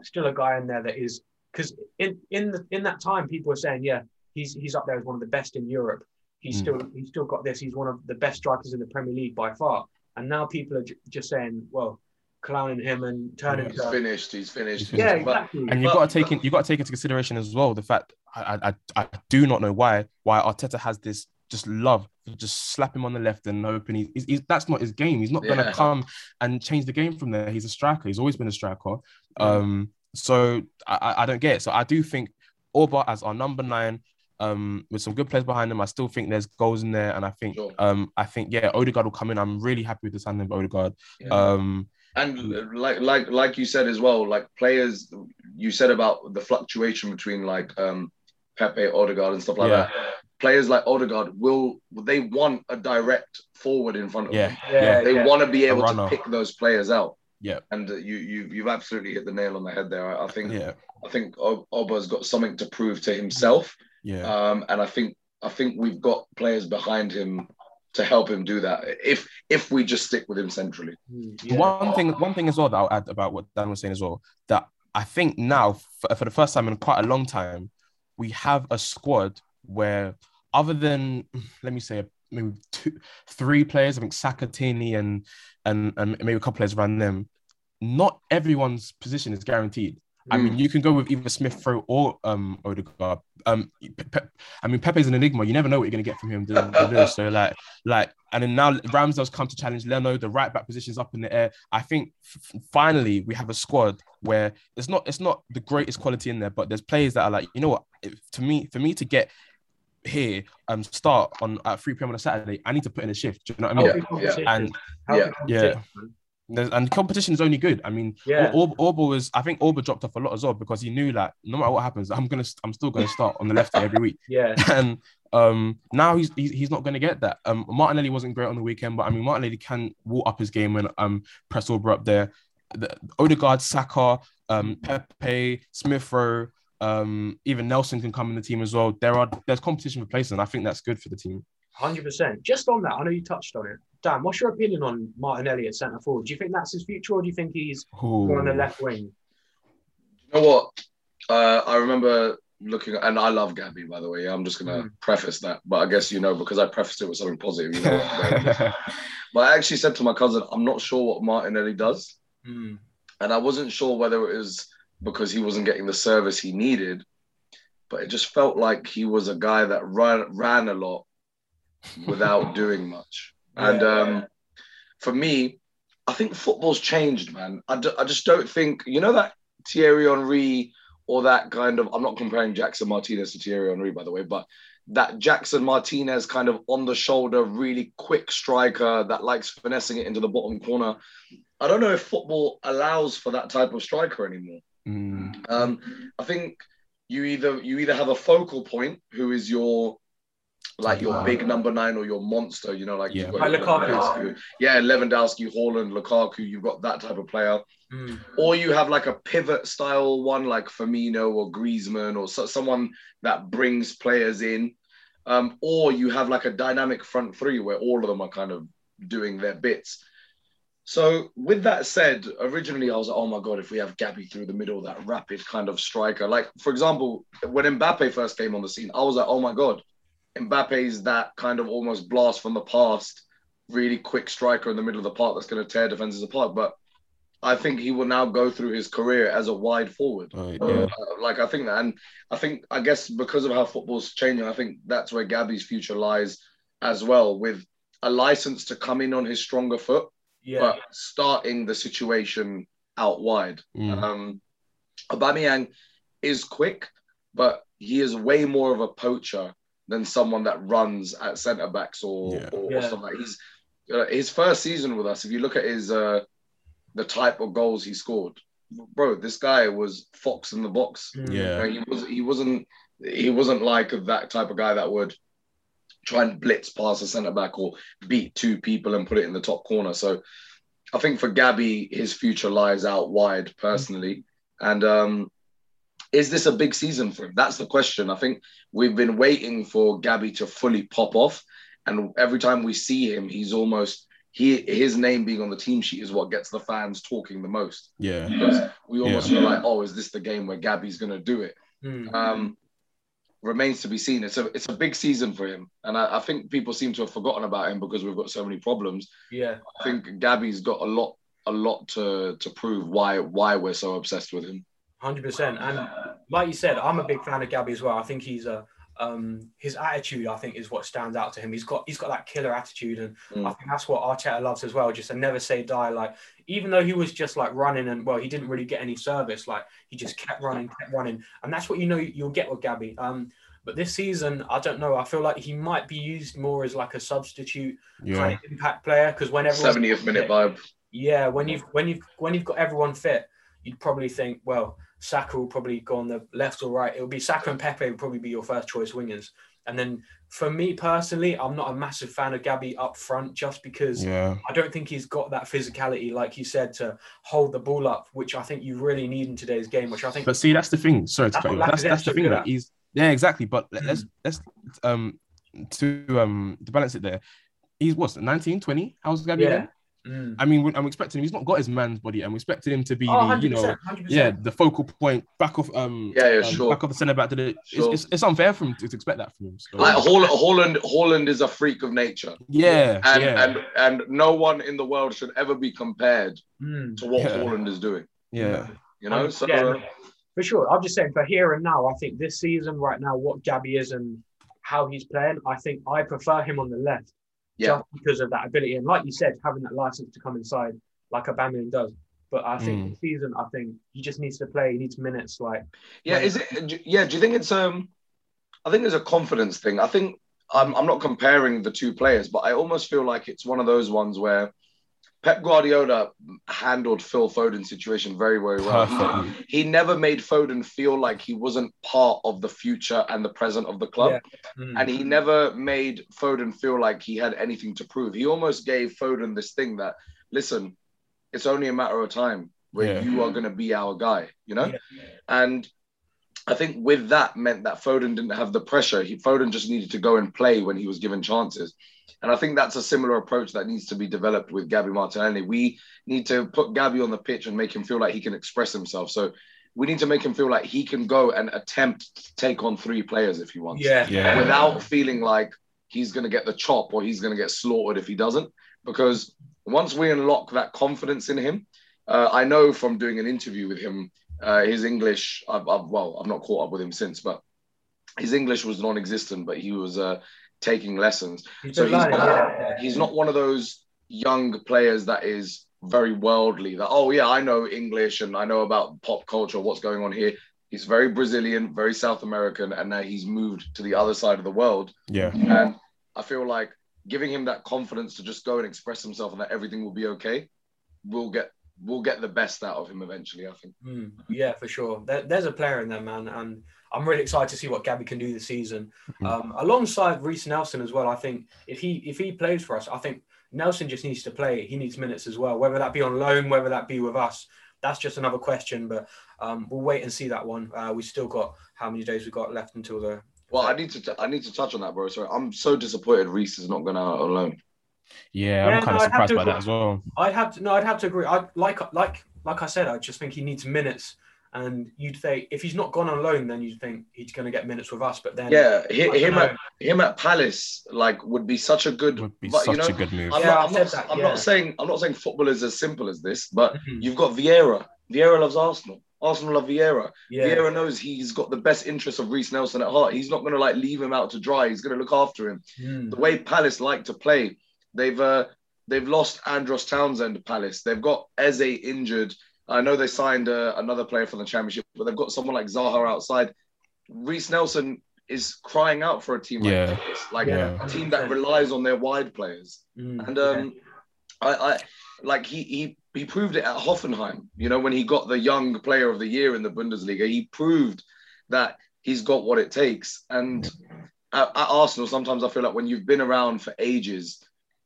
still a guy in there that is because in in the in that time, people were saying, yeah, he's he's up there as one of the best in Europe. He's Mm. still he's still got this. He's one of the best strikers in the Premier League by far. And now people are j- just saying, well, clowning him and turning He's to finished. He's finished. He's yeah, finished. But- exactly. And you've But- got to take in, you got to take into consideration as well the fact I, I I I do not know why why Arteta has this just love to just slap him on the left and hoping he, he's, he's that's not his game. He's not Yeah. gonna come and change the game from there. He's a striker. He's always been a striker. Um, so I, I- I don't get it. So I do think Auba as our number nine, um, with some good players behind him, I still think there's goals in there, and I think Sure. um I think yeah Odegaard will come in. I'm really happy with the signing of Odegaard. Yeah. Um, And uh, like like like you said as well, like players, you said about the fluctuation between like um Pepe, Odegaard, and stuff like Yeah. that. Players like Odegaard will they want a direct forward in front of yeah, them. yeah, They yeah. want to be able to pick those players out. Yeah. And uh, you you you've absolutely hit the nail on the head there. I, I think yeah, I think O- Auba's got something to prove to himself. yeah. Um, and I think I think we've got players behind him to help him do that. If if we just stick with him centrally. Mm, yeah. One thing, one thing as well that I'll add about what Dan was saying as well, that I think now for, for the first time in quite a long time, we have a squad where other than let me say maybe two, three players, I think Sakatini and and and maybe a couple players around them, not everyone's position is guaranteed. I mean, you can go with either Smith Rowe or um Odegaard. Um, Pe- Pe- I mean, Pepe's an enigma. You never know what you're gonna get from him. doing- doing. So like, like, and then now Ramsdale's come to challenge Leno. The right back position's up in the air. I think f- finally we have a squad where it's not it's not the greatest quality in there, but there's players that are like, you know what? If- To me, for me to get here, um, start on at 3 p.m. on a Saturday, I need to put in a shift. Do you know what I mean? Healthy Yeah. And Healthy yeah, competition, man. There's, and competition is only good. I mean, Yeah. Or- Or- Auba was. I think Auba dropped off a lot as well because he knew that no matter what happens, I'm gonna. I'm still gonna start on the left every week. Yeah. And um, now he's, he's he's not gonna get that. Um, Martinelli wasn't great on the weekend, but I mean Martinelli can walk up his game and um press Auba up there. The, Odegaard, Saka, um, Pepe, Smith Rowe, um, even Nelson can come in the team as well. There are there's competition for places, and I think that's good for the team. Hundred percent. Just on that, I know you touched on it. Dan, what's your opinion on Martinelli at centre forward? Do you think that's his future, or do you think he's Ooh. more on the left wing? You know what? Uh, I remember looking, and I love Gabby, by the way. I'm just gonna Mm. preface that, but I guess you know because I prefaced it with something positive. You know, I'm going with. but I actually said to my cousin, I'm not sure what Martinelli does, Mm. and I wasn't sure whether it was because he wasn't getting the service he needed, but it just felt like he was a guy that ran ran a lot without doing much. And Yeah. um, for me, I think football's changed, man. I, d- I just don't think, you know, that Thierry Henry or that kind of, I'm not comparing Jackson Martinez to Thierry Henry, by the way, but that Jackson Martinez kind of on the shoulder, really quick striker that likes finessing it into the bottom corner. I don't know if football allows for that type of striker anymore. Mm, Um, I think you either you either have a focal point who is your like your big number nine or your monster, you know, like Yeah. you've got Like Lukaku. Yeah, Lewandowski, Haaland, Lukaku, you've got that type of player. Mm. Or you have like a pivot style one like Firmino or Griezmann or so, someone that brings players in. Um, or you have like a dynamic front three where all of them are kind of doing their bits. So with that said, originally I was like, oh my god, if we have Gabby through the middle, that rapid kind of striker. Like for example, when Mbappe first came on the scene, I was like, oh my god, Mbappe's that kind of almost blast from the past, really quick striker in the middle of the park that's going to tear defenses apart. But I think he will now go through his career as a wide forward. right, Uh, like I think that, and I think I guess because of how football's changing, I think that's where Gabby's future lies as well, with a license to come in on his stronger foot, Yeah. but starting the situation out wide. Mm. Um, Aubameyang is quick, but he is way more of a poacher than someone that runs at centre backs or, Yeah. or, or Yeah. something. Like he's uh, his first season with us. If you look at his uh, the type of goals he scored, bro, this guy was fox in the box. Mm. Yeah. You know, he was he wasn't he wasn't like that type of guy that would try and blitz past a centre back or beat two people and put it in the top corner. So I think for Gabby, his future lies out wide personally. And um, is this a big season for him? That's the question. I think we've been waiting for Gabby to fully pop off. And every time we see him, he's almost he his name being on the team sheet is what gets the fans talking the most. Yeah. Because we almost Yeah. feel like, oh, is this the game where Gabby's gonna do it? Mm. um, remains to be seen. It's a it's a big season for him, and I, I think people seem to have forgotten about him because we've got so many problems. Yeah. I think Gabby's got a lot a lot to to prove why why we're so obsessed with him. Hundred percent, and like you said, I'm a big fan of Gabby as well. I think he's a um, his attitude. I think is what stands out to him. He's got he's got that killer attitude, and Mm. I think that's what Arteta loves as well. Just a never say die. Like even though he was just like running, and well, he didn't really get any service. Like he just kept running, kept running, and that's what you know you'll get with Gabby. Um, but this season, I don't know. I feel like he might be used more as like a substitute Yeah. kind of impact player because whenever 70th minute vibe. yeah, when you've when you've when you've got everyone fit, you'd probably think, well, Saka will probably go on the left or right. It'll be Saka and Pepe will probably be your first choice wingers. And then for me personally, I'm not a massive fan of Gabby up front just because Yeah. I don't think he's got that physicality, like you said, to hold the ball up, which I think you really need in today's game. Which I think But see, that's the thing. Sorry That's. That's that's the thing that he's yeah exactly. But let- Mm. let's let's um to um to balance it there. He's what's 19, 20? How's Gabby Yeah. again? Mm. I mean, I'm expecting him. He's not got his man's body. I'm expecting him to be Oh, the, you know, 100%. yeah, the focal point, back off, um, Yeah, yeah, um, sure. back off the centre back to the. Sure. It's, it's, it's unfair for him to, to expect that from him. So. Like Haaland, Haaland, Haaland is a freak of nature, yeah, and yeah, and and no one in the world should ever be compared Mm. to what Yeah. Haaland is doing. yeah, You know, Um, so yeah, For sure. I'm just saying for here and now, I think this season, right now, what Gabby is and how he's playing, I think I prefer him on the left yeah, just because of that ability. And like you said, having that license to come inside like Aubameyang does. But I think Mm. this season, I think he just needs to play. He needs minutes. Like, yeah. Is it? Yeah. Do you think it's um? I think there's a confidence thing. I think I'm I'm not comparing the two players, but I almost feel like it's one of those ones where Pep Guardiola handled Phil Foden's situation very very well. He- never made Foden feel like he wasn't part of the future and the present of the club. Yeah. mm, And he never made Foden feel like he had anything to prove. He almost gave Foden this thing that, listen, it's only a matter of time where Yeah. you are going to be our guy, you know? Yeah. And I think with that meant that Foden didn't have the pressure. He, Foden just needed to go and play when he was given chances. And I think that's a similar approach that needs to be developed with Gabby Martinelli. We need to put Gabby on the pitch and make him feel like he can express himself. So we need to make him feel like he can go and attempt to take on three players if he wants yeah. Yeah. without feeling like he's going to get the chop or he's going to get slaughtered if he doesn't. Because once we unlock that confidence in him, uh, I know from doing an interview with him, uh, his English, I've, I've, well, I've not caught up with him since, but his English was non existent, but he was uh, taking lessons. He's So he's not, yeah. he's not one of those young players that is very worldly, that, oh, yeah, I know English and I know about pop culture, what's going on here. He's very Brazilian, very South American, and now he's moved to the other side of the world. Yeah, And I feel like giving him that confidence to just go and express himself and that everything will be okay, we'll get we'll get the best out of him eventually. I think. Mm, yeah, for sure. There, there's a player in there, man, and I'm really excited to see what Gabby can do this season. Mhm. Um, alongside Reiss Nelson as well. I think if he if he plays for us, I think Nelson just needs to play. He needs minutes as well, whether that be on loan, whether that be with us. That's just another question, but um, we'll wait and see that one. Uh, we still got how many days we got left until the. Well, I need to t- I need to touch on that, bro. Sorry, I'm so disappointed Reiss is not going out alone. Yeah, Yeah, I'm kind no, of surprised to by that as well. I'd have to no, I'd have to agree. I like like like I said, I just think he needs minutes. And you'd think if he's not gone on loan, then you'd think he's going to get minutes with us. But then, Yeah, I him know. at him at Palace like would be such a good. Would be but, such you know, a good move. I'm, Yeah, not, I've I'm, not, that, I'm yeah. not saying I'm not saying football is as simple as this, but Mhm. you've got Vieira. Vieira loves Arsenal. Arsenal love Vieira. yeah, Vieira knows he's got the best interest of Reiss Nelson at heart. He's not going to like leave him out to dry. He's going to look after him. Mm. The way Palace like to play, they've uh, they've lost Andros Townsend. Palace. They've got Eze injured. I know they signed uh, another player from the Championship, but they've got someone like Zaha outside. Reiss Nelson is crying out for a team like Yeah. this, like Yeah. a team that relies on their wide players. Mm. And um, I, I like he he he proved it at Hoffenheim. You know, when he got the young player of the year in the Bundesliga, he proved that he's got what it takes. And at, at Arsenal, sometimes I feel like when you've been around for ages,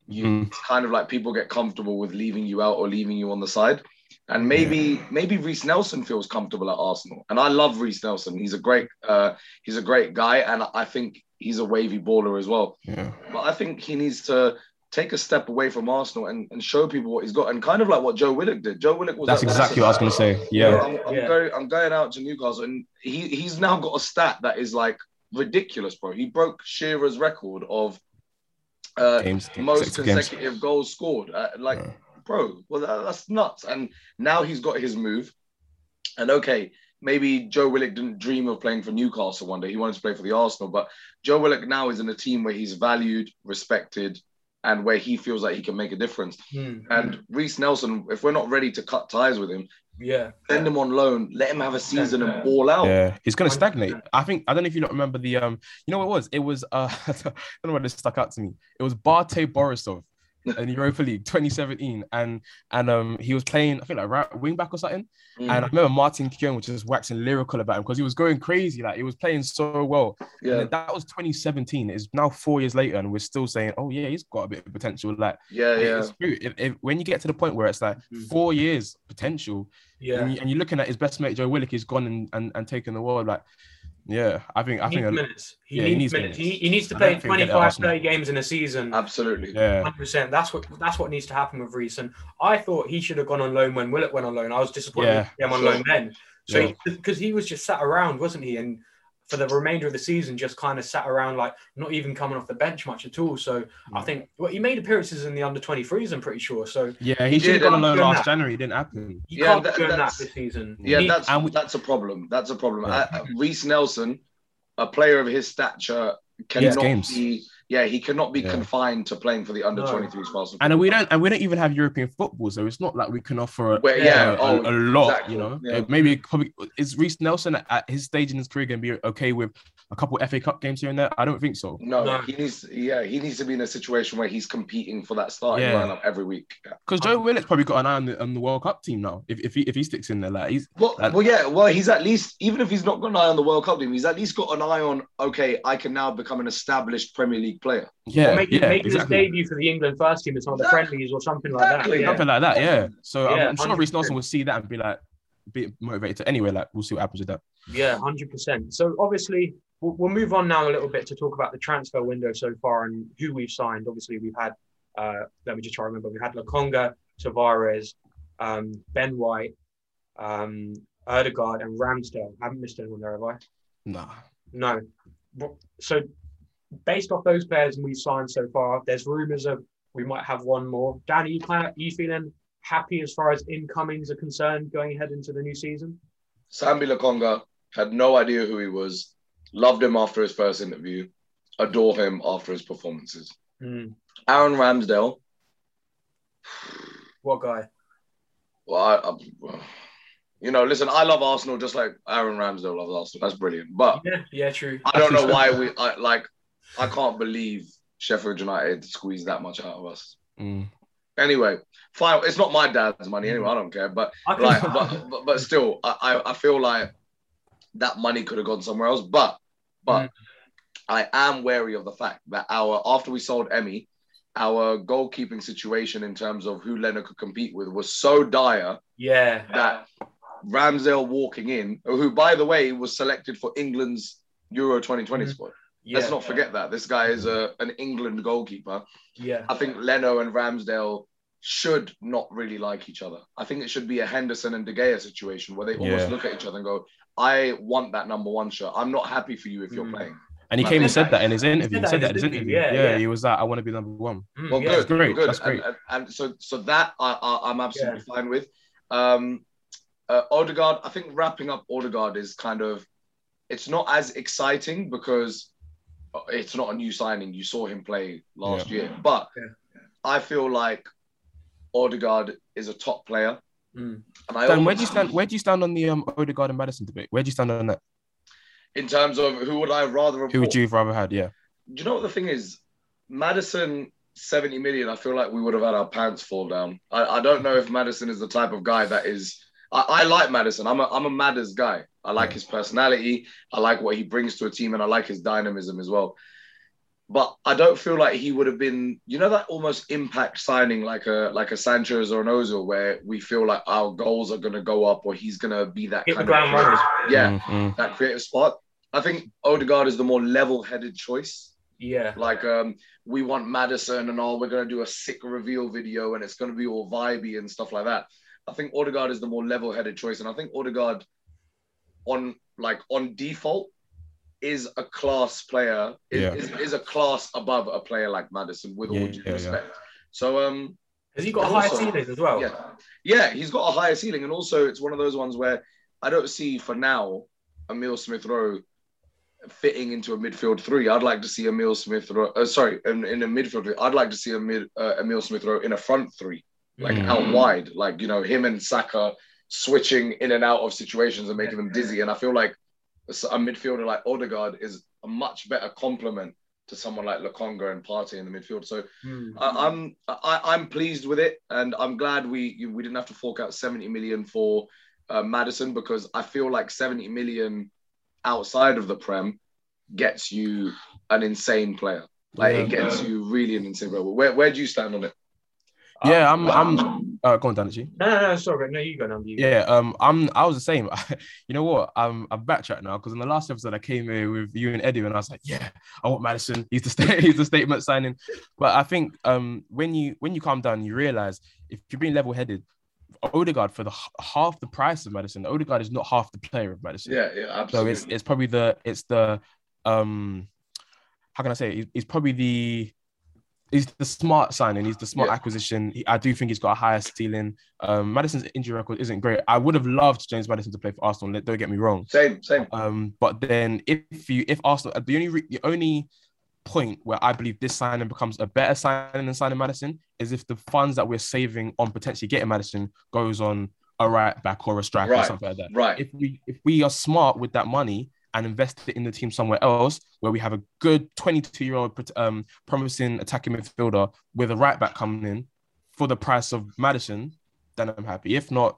you Mm. it's kind of like people get comfortable with leaving you out or leaving you on the side. And maybe maybe Reiss Nelson feels comfortable at Arsenal. And I love Reiss Nelson. He's a great uh, he's a great guy, and I think he's a wavy baller as well. Yeah, But I think he needs to take a step away from Arsenal and, and show people what he's got. And kind of like what Joe Willock did. Joe Willock was that's exactly what I was gonna say. You know, Yeah, I'm, I'm Yeah. going I'm going out to Newcastle and he he's now got a stat that is like ridiculous, bro. He broke Shearer's record of uh, games, most consecutive games. goals scored. Uh, like Yeah. bro, well that, that's nuts. And now he's got his move. And okay, maybe Joe Willock didn't dream of playing for Newcastle one day. He wanted to play for the Arsenal, but Joe Willock now is in a team where he's valued, respected, and where he feels like he can make a difference. Mm. And Reiss Nelson, if we're not ready to cut ties with him, Yeah. send him on loan, let him have a season and ball out. Yeah, he's gonna stagnate. I think I don't know if you don't remember the um. You know what it was? It was uh. I don't know why this stuck out to me. It was BATE Borisov in Europa League 2017, and and um he was playing I think like right wing back or something. Mm, And I remember Martin Keown was just waxing lyrical about him because he was going crazy. Like he was playing so well. Yeah, then that was 2017. It's now four years later, and we're still saying, "Oh yeah, he's got a bit of potential." Like yeah, yeah. it's true. If, if, when you get to the point where it's like Mhm. four years potential, Yeah. and, you, and you're looking at his best mate Joe Willock, he's gone and, and, and taken the world. Like, yeah, I think I He think needs a- minutes. He yeah, he needs needs minutes. minutes. He, he needs to I play don't think he'll get at 25, 30 games in a season. Absolutely. yeah, 100%. That's what that's what needs to happen with Reiss. And I thought he should have gone on loan when Willock went on loan. I was disappointed Yeah, him on sure. loan then. So Yeah. because he was just sat around, wasn't he? And for the remainder of the season, just kind of sat around, like not even coming off the bench much at all. So I think well, he made appearances in the under 23s. I'm pretty sure. So yeah, He he should have did, gone on loan last that. January. It didn't happen. you Yeah, can't that- be that that's- this season. Yeah, need- that's we- that's a problem. That's a problem. Yeah. Uh, Reiss Nelson, a player of his stature, cannot games. be. Yeah, he cannot be Yeah. confined to playing for the under No. 23s for Arsenal. And we don't and we don't even have European football, so it's not like we can offer a, Well, yeah, a, oh, a, a lot. exactly, You know, yeah. Maybe probably is Reiss Nelson at, at his stage in his career going to be okay with a couple FA Cup games here and there? I don't think so. No, No. he needs. Yeah, he needs to be in a situation where he's competing for that starting Yeah. lineup every week. Yeah. Because Joe Willock's probably got an eye on the, on the World Cup team now. If, if he if he sticks in there, like he's Well, That- well, yeah. Well, he's at least even if he's not got an eye on the World Cup team, he's at least got an eye on. Okay, I can now become an established Premier League player. yeah or making, yeah making exactly. his debut for the England first team in some of the Exactly. friendlies or something like that. Yeah. something like that. Yeah. So I'm- I'm, sure Reiss Nelson will see that and be like, be motivated. To, anyway, like we'll see what happens with that. Yeah, hundred percent. So obviously, we'll, we'll move on now a little bit to talk about the transfer window so far and who we've signed. Obviously, we've had. Uh, let me just try to remember. We had Lokonga, Tavares, um, Ben White, um, Odegaard, and Ramsdale. I haven't missed anyone there, have I? Nah. No. So, based off those players and we've signed so far, there's rumours of we might have one more. Danny, you, of, you feeling happy as far as incomings are concerned going ahead into the new season? Sambi Lokonga had no idea who he was. Loved him after his first interview. Adore him after his performances. Hmm. Aaron Ramsdale. What guy? Well, I, I, you know, listen, I love Arsenal just like Aaron Ramsdale loves Arsenal. That's brilliant. But Yeah, yeah, true. I don't know why we I, like. I can't believe Sheffield United squeezed that much out of us. Mm. Anyway, fine. It's not my dad's money anyway. I don't care. But like, but, but but still, I I I feel like that money could have gone somewhere else. But but Mm. I am wary of the fact that our after we sold Emmy, our goalkeeping situation in terms of who Leno could compete with was so dire yeah, that Ramsdale walking in, who by the way was selected for England's Euro 2020 Mhm. squad. Yeah, Let's not forget that this guy is a an England goalkeeper. yeah, I think Leno and Ramsdale should not really like each other. I think it should be a Henderson and De Gea situation where they almost Yeah. look at each other and go, "I want that number one shirt. I'm not happy for you if you're Mm. playing." And he I came and said that in his interview. He said that in his interview, yeah, Yeah, yeah. he was like, I want to be number one. Mm, Well, yeah. good, That's great, good. that's great. And, and, and so, so that I, I, I'm absolutely fine with. Um, uh, Odegaard, I think wrapping up Odegaard is kind of, it's not as exciting because it's not a new signing. You saw him play last year, but Yeah. I feel like Odegaard is a top player. Mm. And I Dan, where do you stand? Where do you stand on the um Odegaard and Maddison debate? Where do you stand on that? in terms of who would I rather have Who would bought? you have rather had? Yeah. Do you know what the thing is? Maddison, 70 million, I feel like we would have had our pants fall down. I, I don't know if Maddison is the type of guy that is. I, I like Maddison. I'm a, I'm a Madders guy. I like his personality. I like what he brings to a team, and I like his dynamism as well. But I don't feel like he would have been, you know, that almost impact signing like a like a Sanchez or an Ozil, where we feel like our goals are going to go up, or he's going to be that Hit the kind ground of running. yeah, Mm, mm. that creative spot. I think Odegaard is the more level-headed choice. Yeah, Like um, we want Maddison and all. We're gonna do a sick reveal video, and it's gonna be all vibey and stuff like that. I think Odegaard is the more level-headed choice, and I think Odegaard, on like on default, is a class player. Is, Yeah. is, is a class above a player like Maddison, with all due yeah, yeah. respect. So um, Has he got a And higher also- ceiling as well? Yeah, yeah, he's got a higher ceiling, and also it's one of those ones where I don't see for now Emil Smith Rowe fitting into a midfield three. I'd like to see Emil Smith Rowe. Uh, sorry, in, in a midfield three. I'd like to see a mid, uh, Emil Smith Rowe in a front three, like Mm. out wide, like you know him and Saka switching in and out of situations and making them dizzy. And I feel like a midfielder like Odegaard is a much better complement to someone like Lokonga and Partey in the midfield. So Hmm. I, I'm I, I'm pleased with it, and I'm glad we we didn't have to fork out 70 million for uh, Maddison because I feel like 70 million outside of the Prem gets you an insane player. Like it Yeah. gets you really an insane player. Where where do you stand on it? Yeah, I'm. I'm. Uh, go on, Danichi. No, no, no, sorry, no, you go now. You go. Yeah, um, I'm. I was the same. you know what? I'm. I'm backtracked now because in the last episode I came here with you and Eddie, and I was like, yeah, I want Maddison. He's the state. He's the statement signing. But I think um, when you when you calm down, you realize if you're being level headed, Odegaard for the half the price of Maddison, Odegaard is not half the player of Maddison. Yeah, yeah, absolutely. So it's it's probably the it's the um, how can I say? It? He's, he's probably the he's the smart signing. He's the smart Yeah. acquisition. He, I do think he's got a higher ceiling. Um, Madison's injury record isn't great. I would have loved James Maddison to play for Arsenal. Don't get me wrong. same, same. Um, but then if you if Arsenal the only re- the only point where I believe this signing becomes a better signing than signing Maddison is if the funds that we're saving on potentially getting Madison goes on a right back or a striker or something like that Right. if we if we are smart with that money and invest it in the team somewhere else where we have a good 22 year old um, promising attacking midfielder with a right back coming in for the price of Maddison, then I'm happy. If not,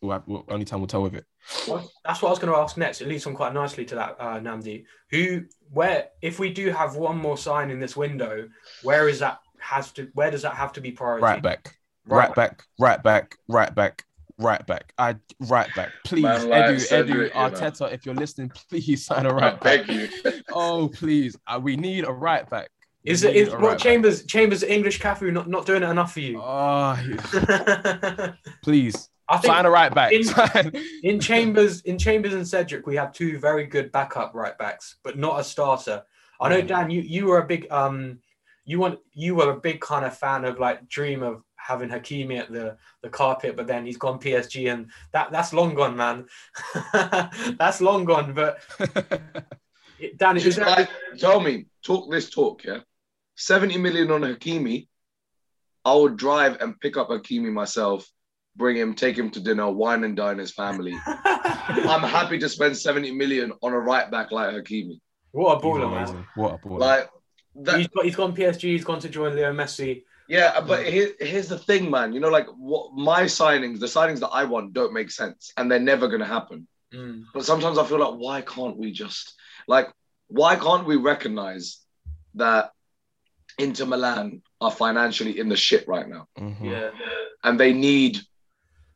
we'll have, we'll, only time will tell with it. Well, that's what I was going to ask next. It leads on quite nicely to that, uh, Nnamdi. Who, where, if we do have one more sign in this window, where is that has to? Where does that have to be priority? Right back, Right right back, right back, right back. Right back, I right back. Please, Man, like Edu, Edu, Cedric, you know. Arteta, if you're listening, please sign a right back. beg you. Oh, please, uh, we need a right back. We Is it? need Is a what right back. Chambers? Chambers English Cafu not, not doing it enough for you? Oh, I please think sign a right back. in- in Chambers, in Chambers and Cedric, we have two very good backup right backs, but not a starter. I know, Mm. Dan, you you were a big um, you want you were a big kind of fan of like dream of having Hakimi at the the carpet, but then he's gone PSG, and that that's long gone, man. that's long gone. But Dan, is Just there, like, tell me, talk this talk, yeah. 70 million on Hakimi. I would drive and pick up Hakimi myself, bring him, take him to dinner, wine and dine his family. I'm happy to spend 70 million on a right back like Hakimi. what a He's baller, man. What a baller. Like that, He's, got, he's gone PSG. He's gone to join Leo Messi. Yeah, but here, here's the thing, man. You know, like what my signings, the signings that I want don't make sense and they're never gonna happen. Mm. But sometimes I feel like, why can't we just like, why can't we recognize that Inter Milan are financially in the shit right now, Mhm. Yeah. and they need,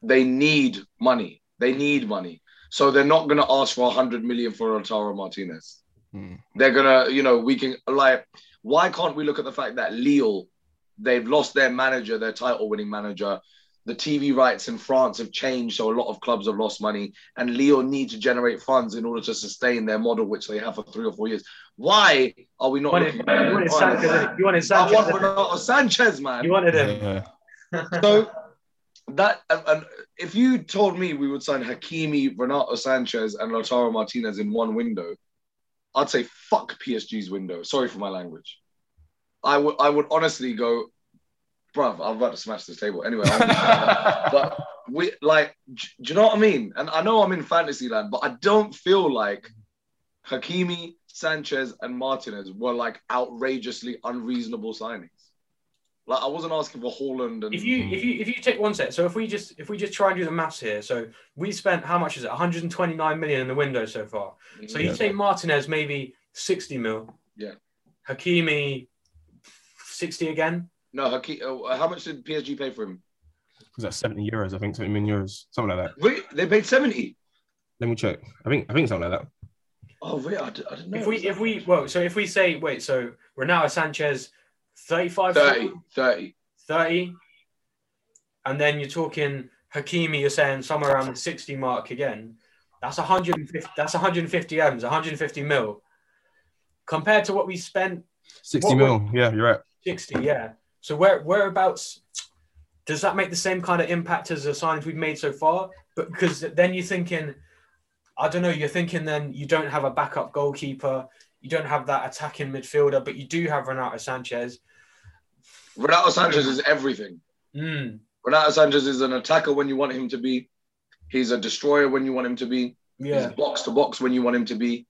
they need money. They need money, so they're not gonna ask for a hundred million for Lautaro Martinez. Mm. They're gonna, you know, we can like, why can't we look at the fact that Lille, they've lost their manager, their title-winning manager. The TV rights in France have changed, so a lot of clubs have lost money, and Lille need to generate funds in order to sustain their model, which they have for three or four years. Why are we not wanted, looking at you wanted it? Sanches. You wanted I want innit? Renato Sanches, man. You wanted him. Yeah. So that and, and if you told me we would sign Hakimi, Renato Sanches, and Lautaro Martinez in one window, I'd say fuck PSG's window. Sorry for my language. I would I would honestly go, bruv, I'm about to smash this table. Anyway, I won't do that. but we like, do you know what I mean? And I know I'm in fantasy land, but I don't feel like Hakimi, Sanches, and Martinez were like outrageously unreasonable signings. Like I wasn't asking for Haaland and If you if you if you take one set, so if we just if we just try and do the maths here, so we spent how much is it? 129 million in the window so far. So you Yeah. say Martinez maybe 60 mil. Yeah. Hakimi 60 again. No, Haki- uh, how much did PSG pay for him? Was that 70 euros? I think 70 million euros, something like that. Wait, they paid 70. Let me check. I think I think something like that. Oh, wait, I, d- I didn't know. If we if we well, so if we say wait, so Renato Sanches 35 30, 30. 30 and then you're talking Hakimi you're saying somewhere around the 60 mark again that's 150 that's 150 m's 150 mil compared to what we spent 60 What- mil. Yeah, you're right. 60 yeah so where whereabouts does that make the same kind of impact as the signings we've made so far? But because then you're thinking, I don't know, you're thinking then you don't have a backup goalkeeper, you don't have that attacking midfielder, but you do have Renato Sanches. Renato Sanches is everything. Mm, Renato Sanches is an attacker when you want him to be. He's a destroyer when you want him to be. yeah. He's box to box when you want him to be.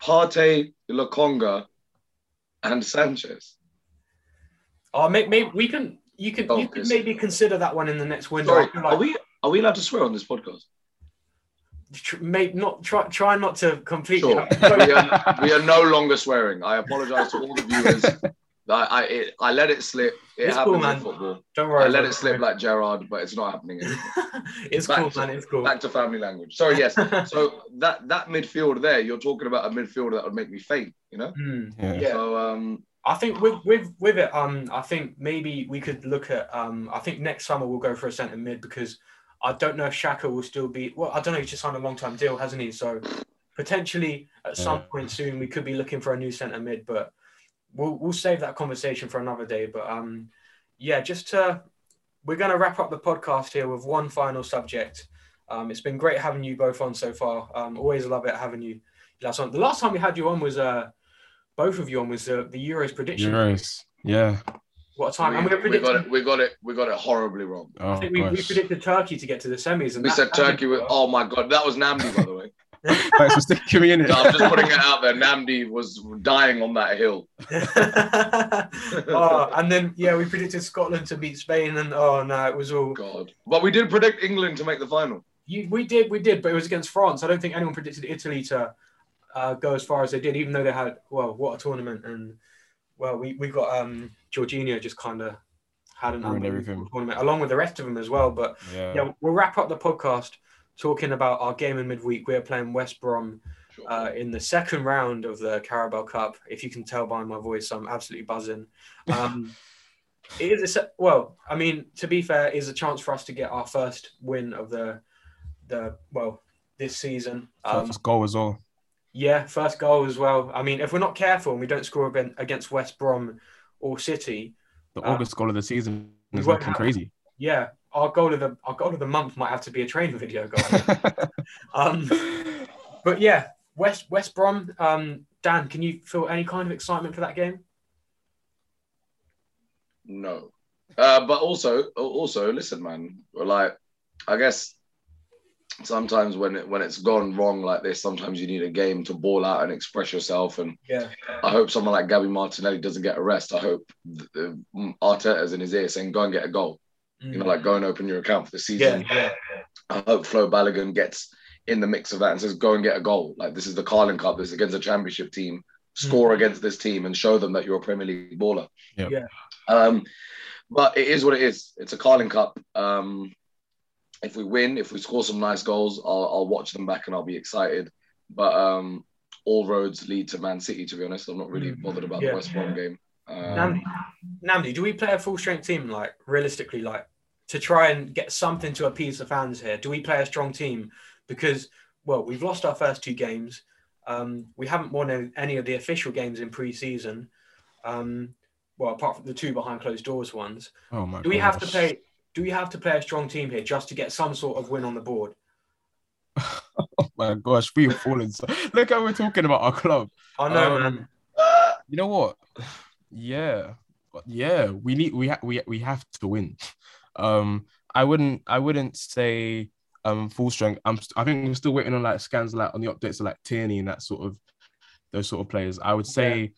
Partey, Lokonga, and Sanches. Oh, maybe, maybe we can. You can. You can maybe consider that one in the next window. Sorry, I feel are we are we allowed to swear on this podcast? tr- Maybe not. Try. Try not to completely. Sure. we, are, we are no longer swearing. I apologize to all the viewers. I I, it, I let it slip. It It's happens cool, man. in football. Don't worry. I let it slip like Gerrard, but it's not happening anymore. it's Back cool, to- man. It's cool. Back to family language. Sorry, yes. So that that midfield there, you're talking about a midfielder that would make me faint. You know. Hmm. Yeah. Yeah. So um, I think with with with it, um, I think maybe we could look at um, I think next summer we'll go for a centre mid because I don't know if Xhaka will still be. Well, I don't know. He's just signed a long term deal, hasn't he? So potentially at some Yeah. point soon we could be looking for a new centre mid, but we'll we'll save that conversation for another day. But um, yeah, just to, we're going to wrap up the podcast here with one final subject. Um, it's been great having you both on so far. Um, always love it having you. Last on. The last time we had you on was uh, both of you on was uh, the Euros prediction. Euros. Yeah. What a time! and we were we, we got it. We got it. We got it horribly wrong. Oh, I think we, we predicted Turkey to get to the semis, and We said Turkey. didn't With, oh my god, that was Nnamdi, by the way. Thanks for sticking me in it. No, I'm just putting it out there. Nnamdi was dying on that hill. oh, and then yeah, we predicted Scotland to beat Spain, and oh no, it was all. God, but we did predict England to make the final. You, we did, we did, but it was against France. I don't think anyone predicted Italy to uh, go as far as they did, even though they had well, what a tournament, and well, we we got um Jorginho just kind of had an Ruined unbelievable tournament along with the rest of them as well. But Yeah. yeah, we'll wrap up the podcast talking about our game in midweek. We're playing West Brom uh, in the second round of the Carabao Cup. If you can tell by my voice, I'm absolutely buzzing. Um, it is a, well, I mean, to be fair, is a chance for us to get our first win of the the well this season. Um, First goal as well. Yeah, first goal as well. I mean, if we're not careful and we don't score against West Brom or City, The uh, August goal of the season is won't looking crazy. yeah, our goal of the our goal of the month might have to be a training video goal. um, but yeah, West West Brom. Um, Dan, can you feel any kind of excitement for that game? No, uh, but also, also, listen, man. Like, I guess sometimes when it, when it's gone wrong like this, sometimes you need a game to ball out and express yourself. And Yeah, I hope someone like Gabby Martinelli doesn't get a rest. I hope th- the, Arteta's in his ear saying, "Go and get a goal." You know, like go and open your account for the Mm. yeah, season. yeah, I hope Flo Balogun gets in the mix of that and says, "Go and get a goal." Like this is the Carling Cup. This is against a Championship team. Score against this team and show them that you're a Premier League baller. Yep. Yeah. Um, but it is what it is. It's a Carling Cup. Um, if we win, if we score some nice goals, I'll, I'll watch them back and I'll be excited. But um, all roads lead to Man City. To be honest, I'm not really bothered about Yeah. the West Brom game. Um, Nnamdi, Nnamdi, do we play a full strength team? Like realistically, like to try and get something to appease the fans here. Do we play a strong team? Because well, we've lost our first two games. Um, we haven't won any- any of the official games in pre-season. Um, well, apart from the two behind closed doors ones. oh my Do we have to gosh. play? Do we have to play a strong team here just to get some sort of win on the board? Oh my gosh, we are falling. So... Look how we're talking about our club. I know, Um, man. You know what? Yeah, yeah. We need we ha- we we have to win. Um, I wouldn't I wouldn't say um full strength. I'm st- I think we're still waiting on like scans like on the updates of like Tierney and that sort of those sort of players. I would say,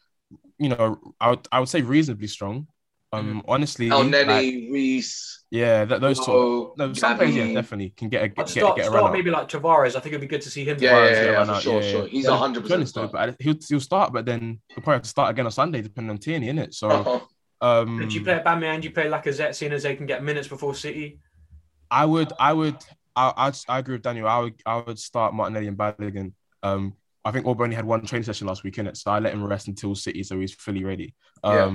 you know, I would I would say reasonably strong. Um, honestly, El like, Reiss, yeah, that, those sort. Of, Mo, no, some players, yeah, definitely can get a I'd get, start, get a start run maybe like Tavares. I think it'd be good to see him. Yeah, Tavares. yeah, yeah, run for out, sure, sure. He's Yeah, 100% honest though. But he'll he'll start, but then he'll probably have to start again on Sunday, depending on Tierney, innit? So, Uh-huh. um, Do you play Aubameyang? Do you play Lacazette, seeing as they can get minutes before City? I would, I would, I, I'd, I agree with Daniyal. I would, I would start Martinelli and Balogun. Um, I think Auba only had one training session last week, innit? So I let him rest until City, so he's fully ready. Yeah.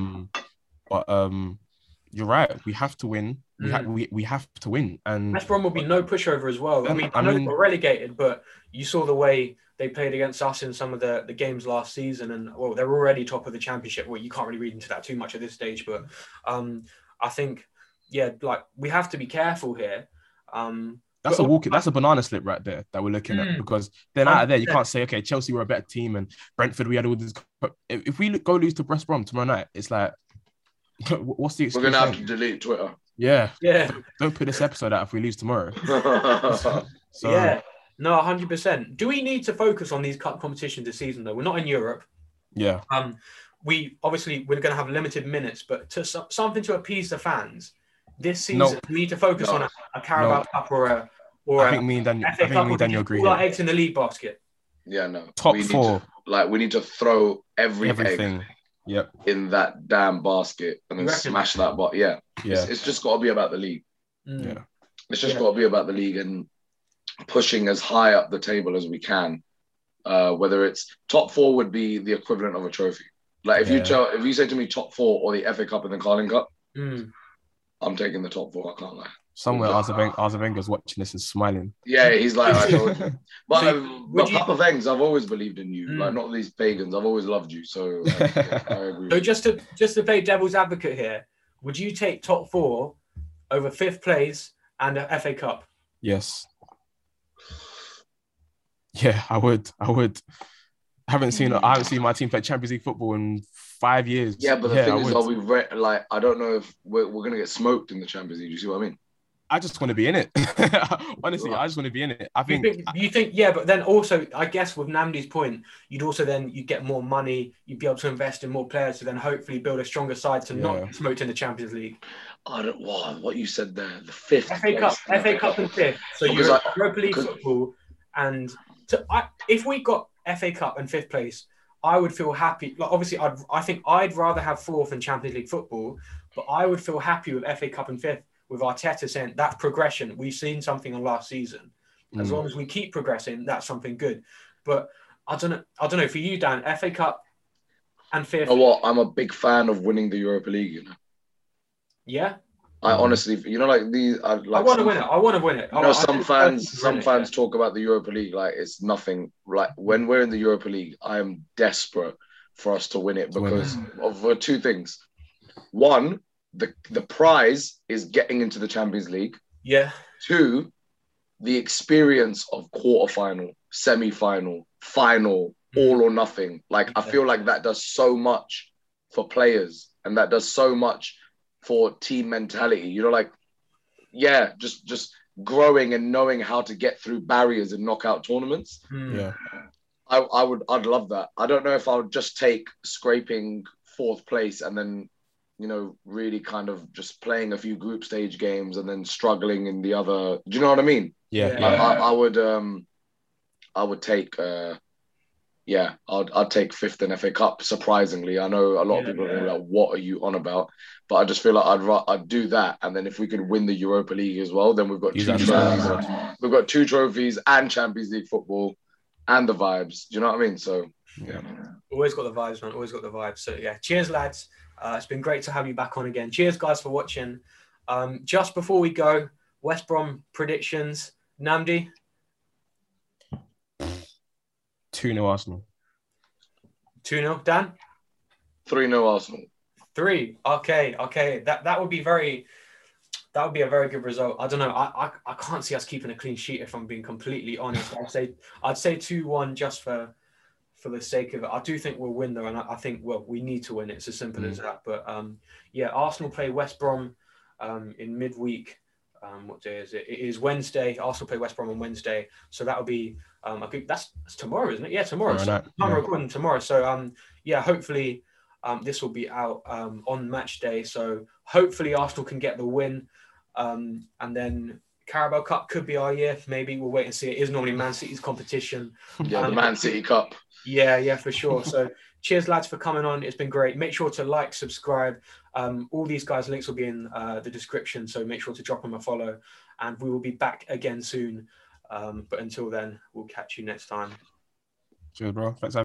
But um, you're right. We have to win. We, ha- Mm. we, we have to win. And West Brom will be no pushover as well. I mean, I know mean- they were relegated, but you saw the way they played against us in some of the, the games last season, and well, they're already top of the championship. Well, you can't really read into that too much at this stage, but um, I think yeah, like we have to be careful here. Um, That's but- a walk. That's a banana slip right there that we're looking Mm. at because then out of there you can't say okay Chelsea were a better team and Brentford we had all this. If, if we go lose to West Brom tomorrow night, it's like what's the excuse? We're gonna have then? to delete Twitter. Yeah, yeah, don't put this episode out if we lose tomorrow. So yeah, no, hundred percent. Do we need to focus on these cup competitions this season though? We're not in Europe. yeah, Um, we obviously we're going to have limited minutes, but to something to appease the fans this season, No. we need to focus No. on a, a Carabao No. Cup or a or I a think me and Daniyal, I think me and Daniyal agree all our here. eggs in the league basket. yeah, no. Top We need four, to- like we need to throw every egg everything. Yep, in that damn basket and then reckon? smash that. But yeah, yeah, it's, it's just got to be about the league. Mm. Yeah. It's just Yeah. got to be about the league and pushing as high up the table as we can. Uh, whether it's top four would be the equivalent of a trophy. Like if you tell, if you say to me top four or the FA Cup and the Carling Cup, Mm. I'm taking the top four. I can't lie. Somewhere Arsene Wenger- watching this and smiling. Yeah, he's like, I told you. But, So, um, would but you- Papa Vengs, I've always believed in you. Mm. Like not these pagans. I've always loved you. So I, I agree. So just to just to play devil's advocate here, would you take top four over fifth place and a FA Cup? Yes. Yeah, I would. I would. I haven't seen. I haven't seen my team play Champions League football in five years. yeah, but the I thing is, would. are we re- like? I don't know if we're, we're gonna get smoked in the Champions League. Do you see what I mean? I just want to be in it. Honestly, I just want to be in it. I You think. think, you think, yeah, but then also, I guess with Nnamdi's point, you'd also then you get more money, you'd be able to invest in more players to then hopefully build a stronger side to Yeah. not get smoked in the Champions League. I don't. Wow, what you said there, the fifth. FA place Cup, in the FA Cup and fifth. So you're I- Europa League because- football, and to, I, if we got FA Cup and fifth place, I would feel happy. Like obviously, I'd I think I'd rather have fourth in Champions League football, but I would feel happy with FA Cup and fifth with Arteta saying that's progression. We've seen something on last season. As Mm. long as we keep progressing, that's something good. But I don't know. I don't know for you, Dan. FA Cup and You fifth. know what? I'm a big fan of winning the Europa League. You know, Yeah, I honestly, you know, like these, I like. I want to win it. I want to win it. You know, I some think fans, some win it, fans talk about the Europa League like it's nothing. Like when we're in the Europa League, I am desperate for us to win it To win it. because of two things. One, the the prize is getting into the Champions League. Yeah, Two, the experience of quarterfinal, semi-final, final, all or nothing. Like I feel like that does so much for players, and that does so much for team mentality. You know, like yeah, just just growing and knowing how to get through barriers in knockout tournaments. Mm. Yeah. I, I would I'd love that. I don't know if I would just take scraping fourth place and then you know really kind of just playing a few group stage games and then struggling in the other. Do you know what I mean? Yeah. Yeah. I, I, I would um I would take uh yeah I'd I'd take fifth in FA Cup. Surprisingly, I know a lot of Yeah. people are like, "What are you on about?" But I just feel like I'd I'd do that, and then if we could win the Europa League as well, then we've got Use two trophies. well. We've got two trophies and Champions League football, and the vibes. Do you know what I mean? So Yeah. Always got the vibes, man. Always got the vibes. So yeah, cheers, lads. Uh, it's been great to have you back on again. Cheers, guys, for watching. Um, just before we go, West Brom predictions. Nnamdi, Two 0 Arsenal. two 0 Dan, three 0 Arsenal. three. Okay, okay. That that would be very. That would be a very good result. I don't know. I, I, I can't see us keeping a clean sheet if I'm being completely honest. I'd say I'd say two one just for for the sake of it. I do think we'll win though, and I, I think well we need to win. It's as simple as that. But um, yeah, Arsenal play West Brom um, in midweek. Um, what day is it? It is Wednesday. Arsenal play West Brom on Wednesday, so that will be um, I think that's, that's tomorrow, isn't it? Yeah, tomorrow. Tomorrow So I'm yeah. recording tomorrow, so um, yeah, hopefully um, this will be out um, on match day. So hopefully Arsenal can get the win, um, and then Carabao Cup could be our year. Maybe we'll wait and see. It is normally Man City's competition. Yeah, the Um, Man City Cup. Yeah, yeah, for sure. So cheers, lads, for coming on. It's been great. Make sure to like, subscribe. Um, all these guys' links will be in uh, the description. So make sure to drop them a follow. And we will be back again soon. Um, but until then, we'll catch you next time. Cheers, bro. Thanks.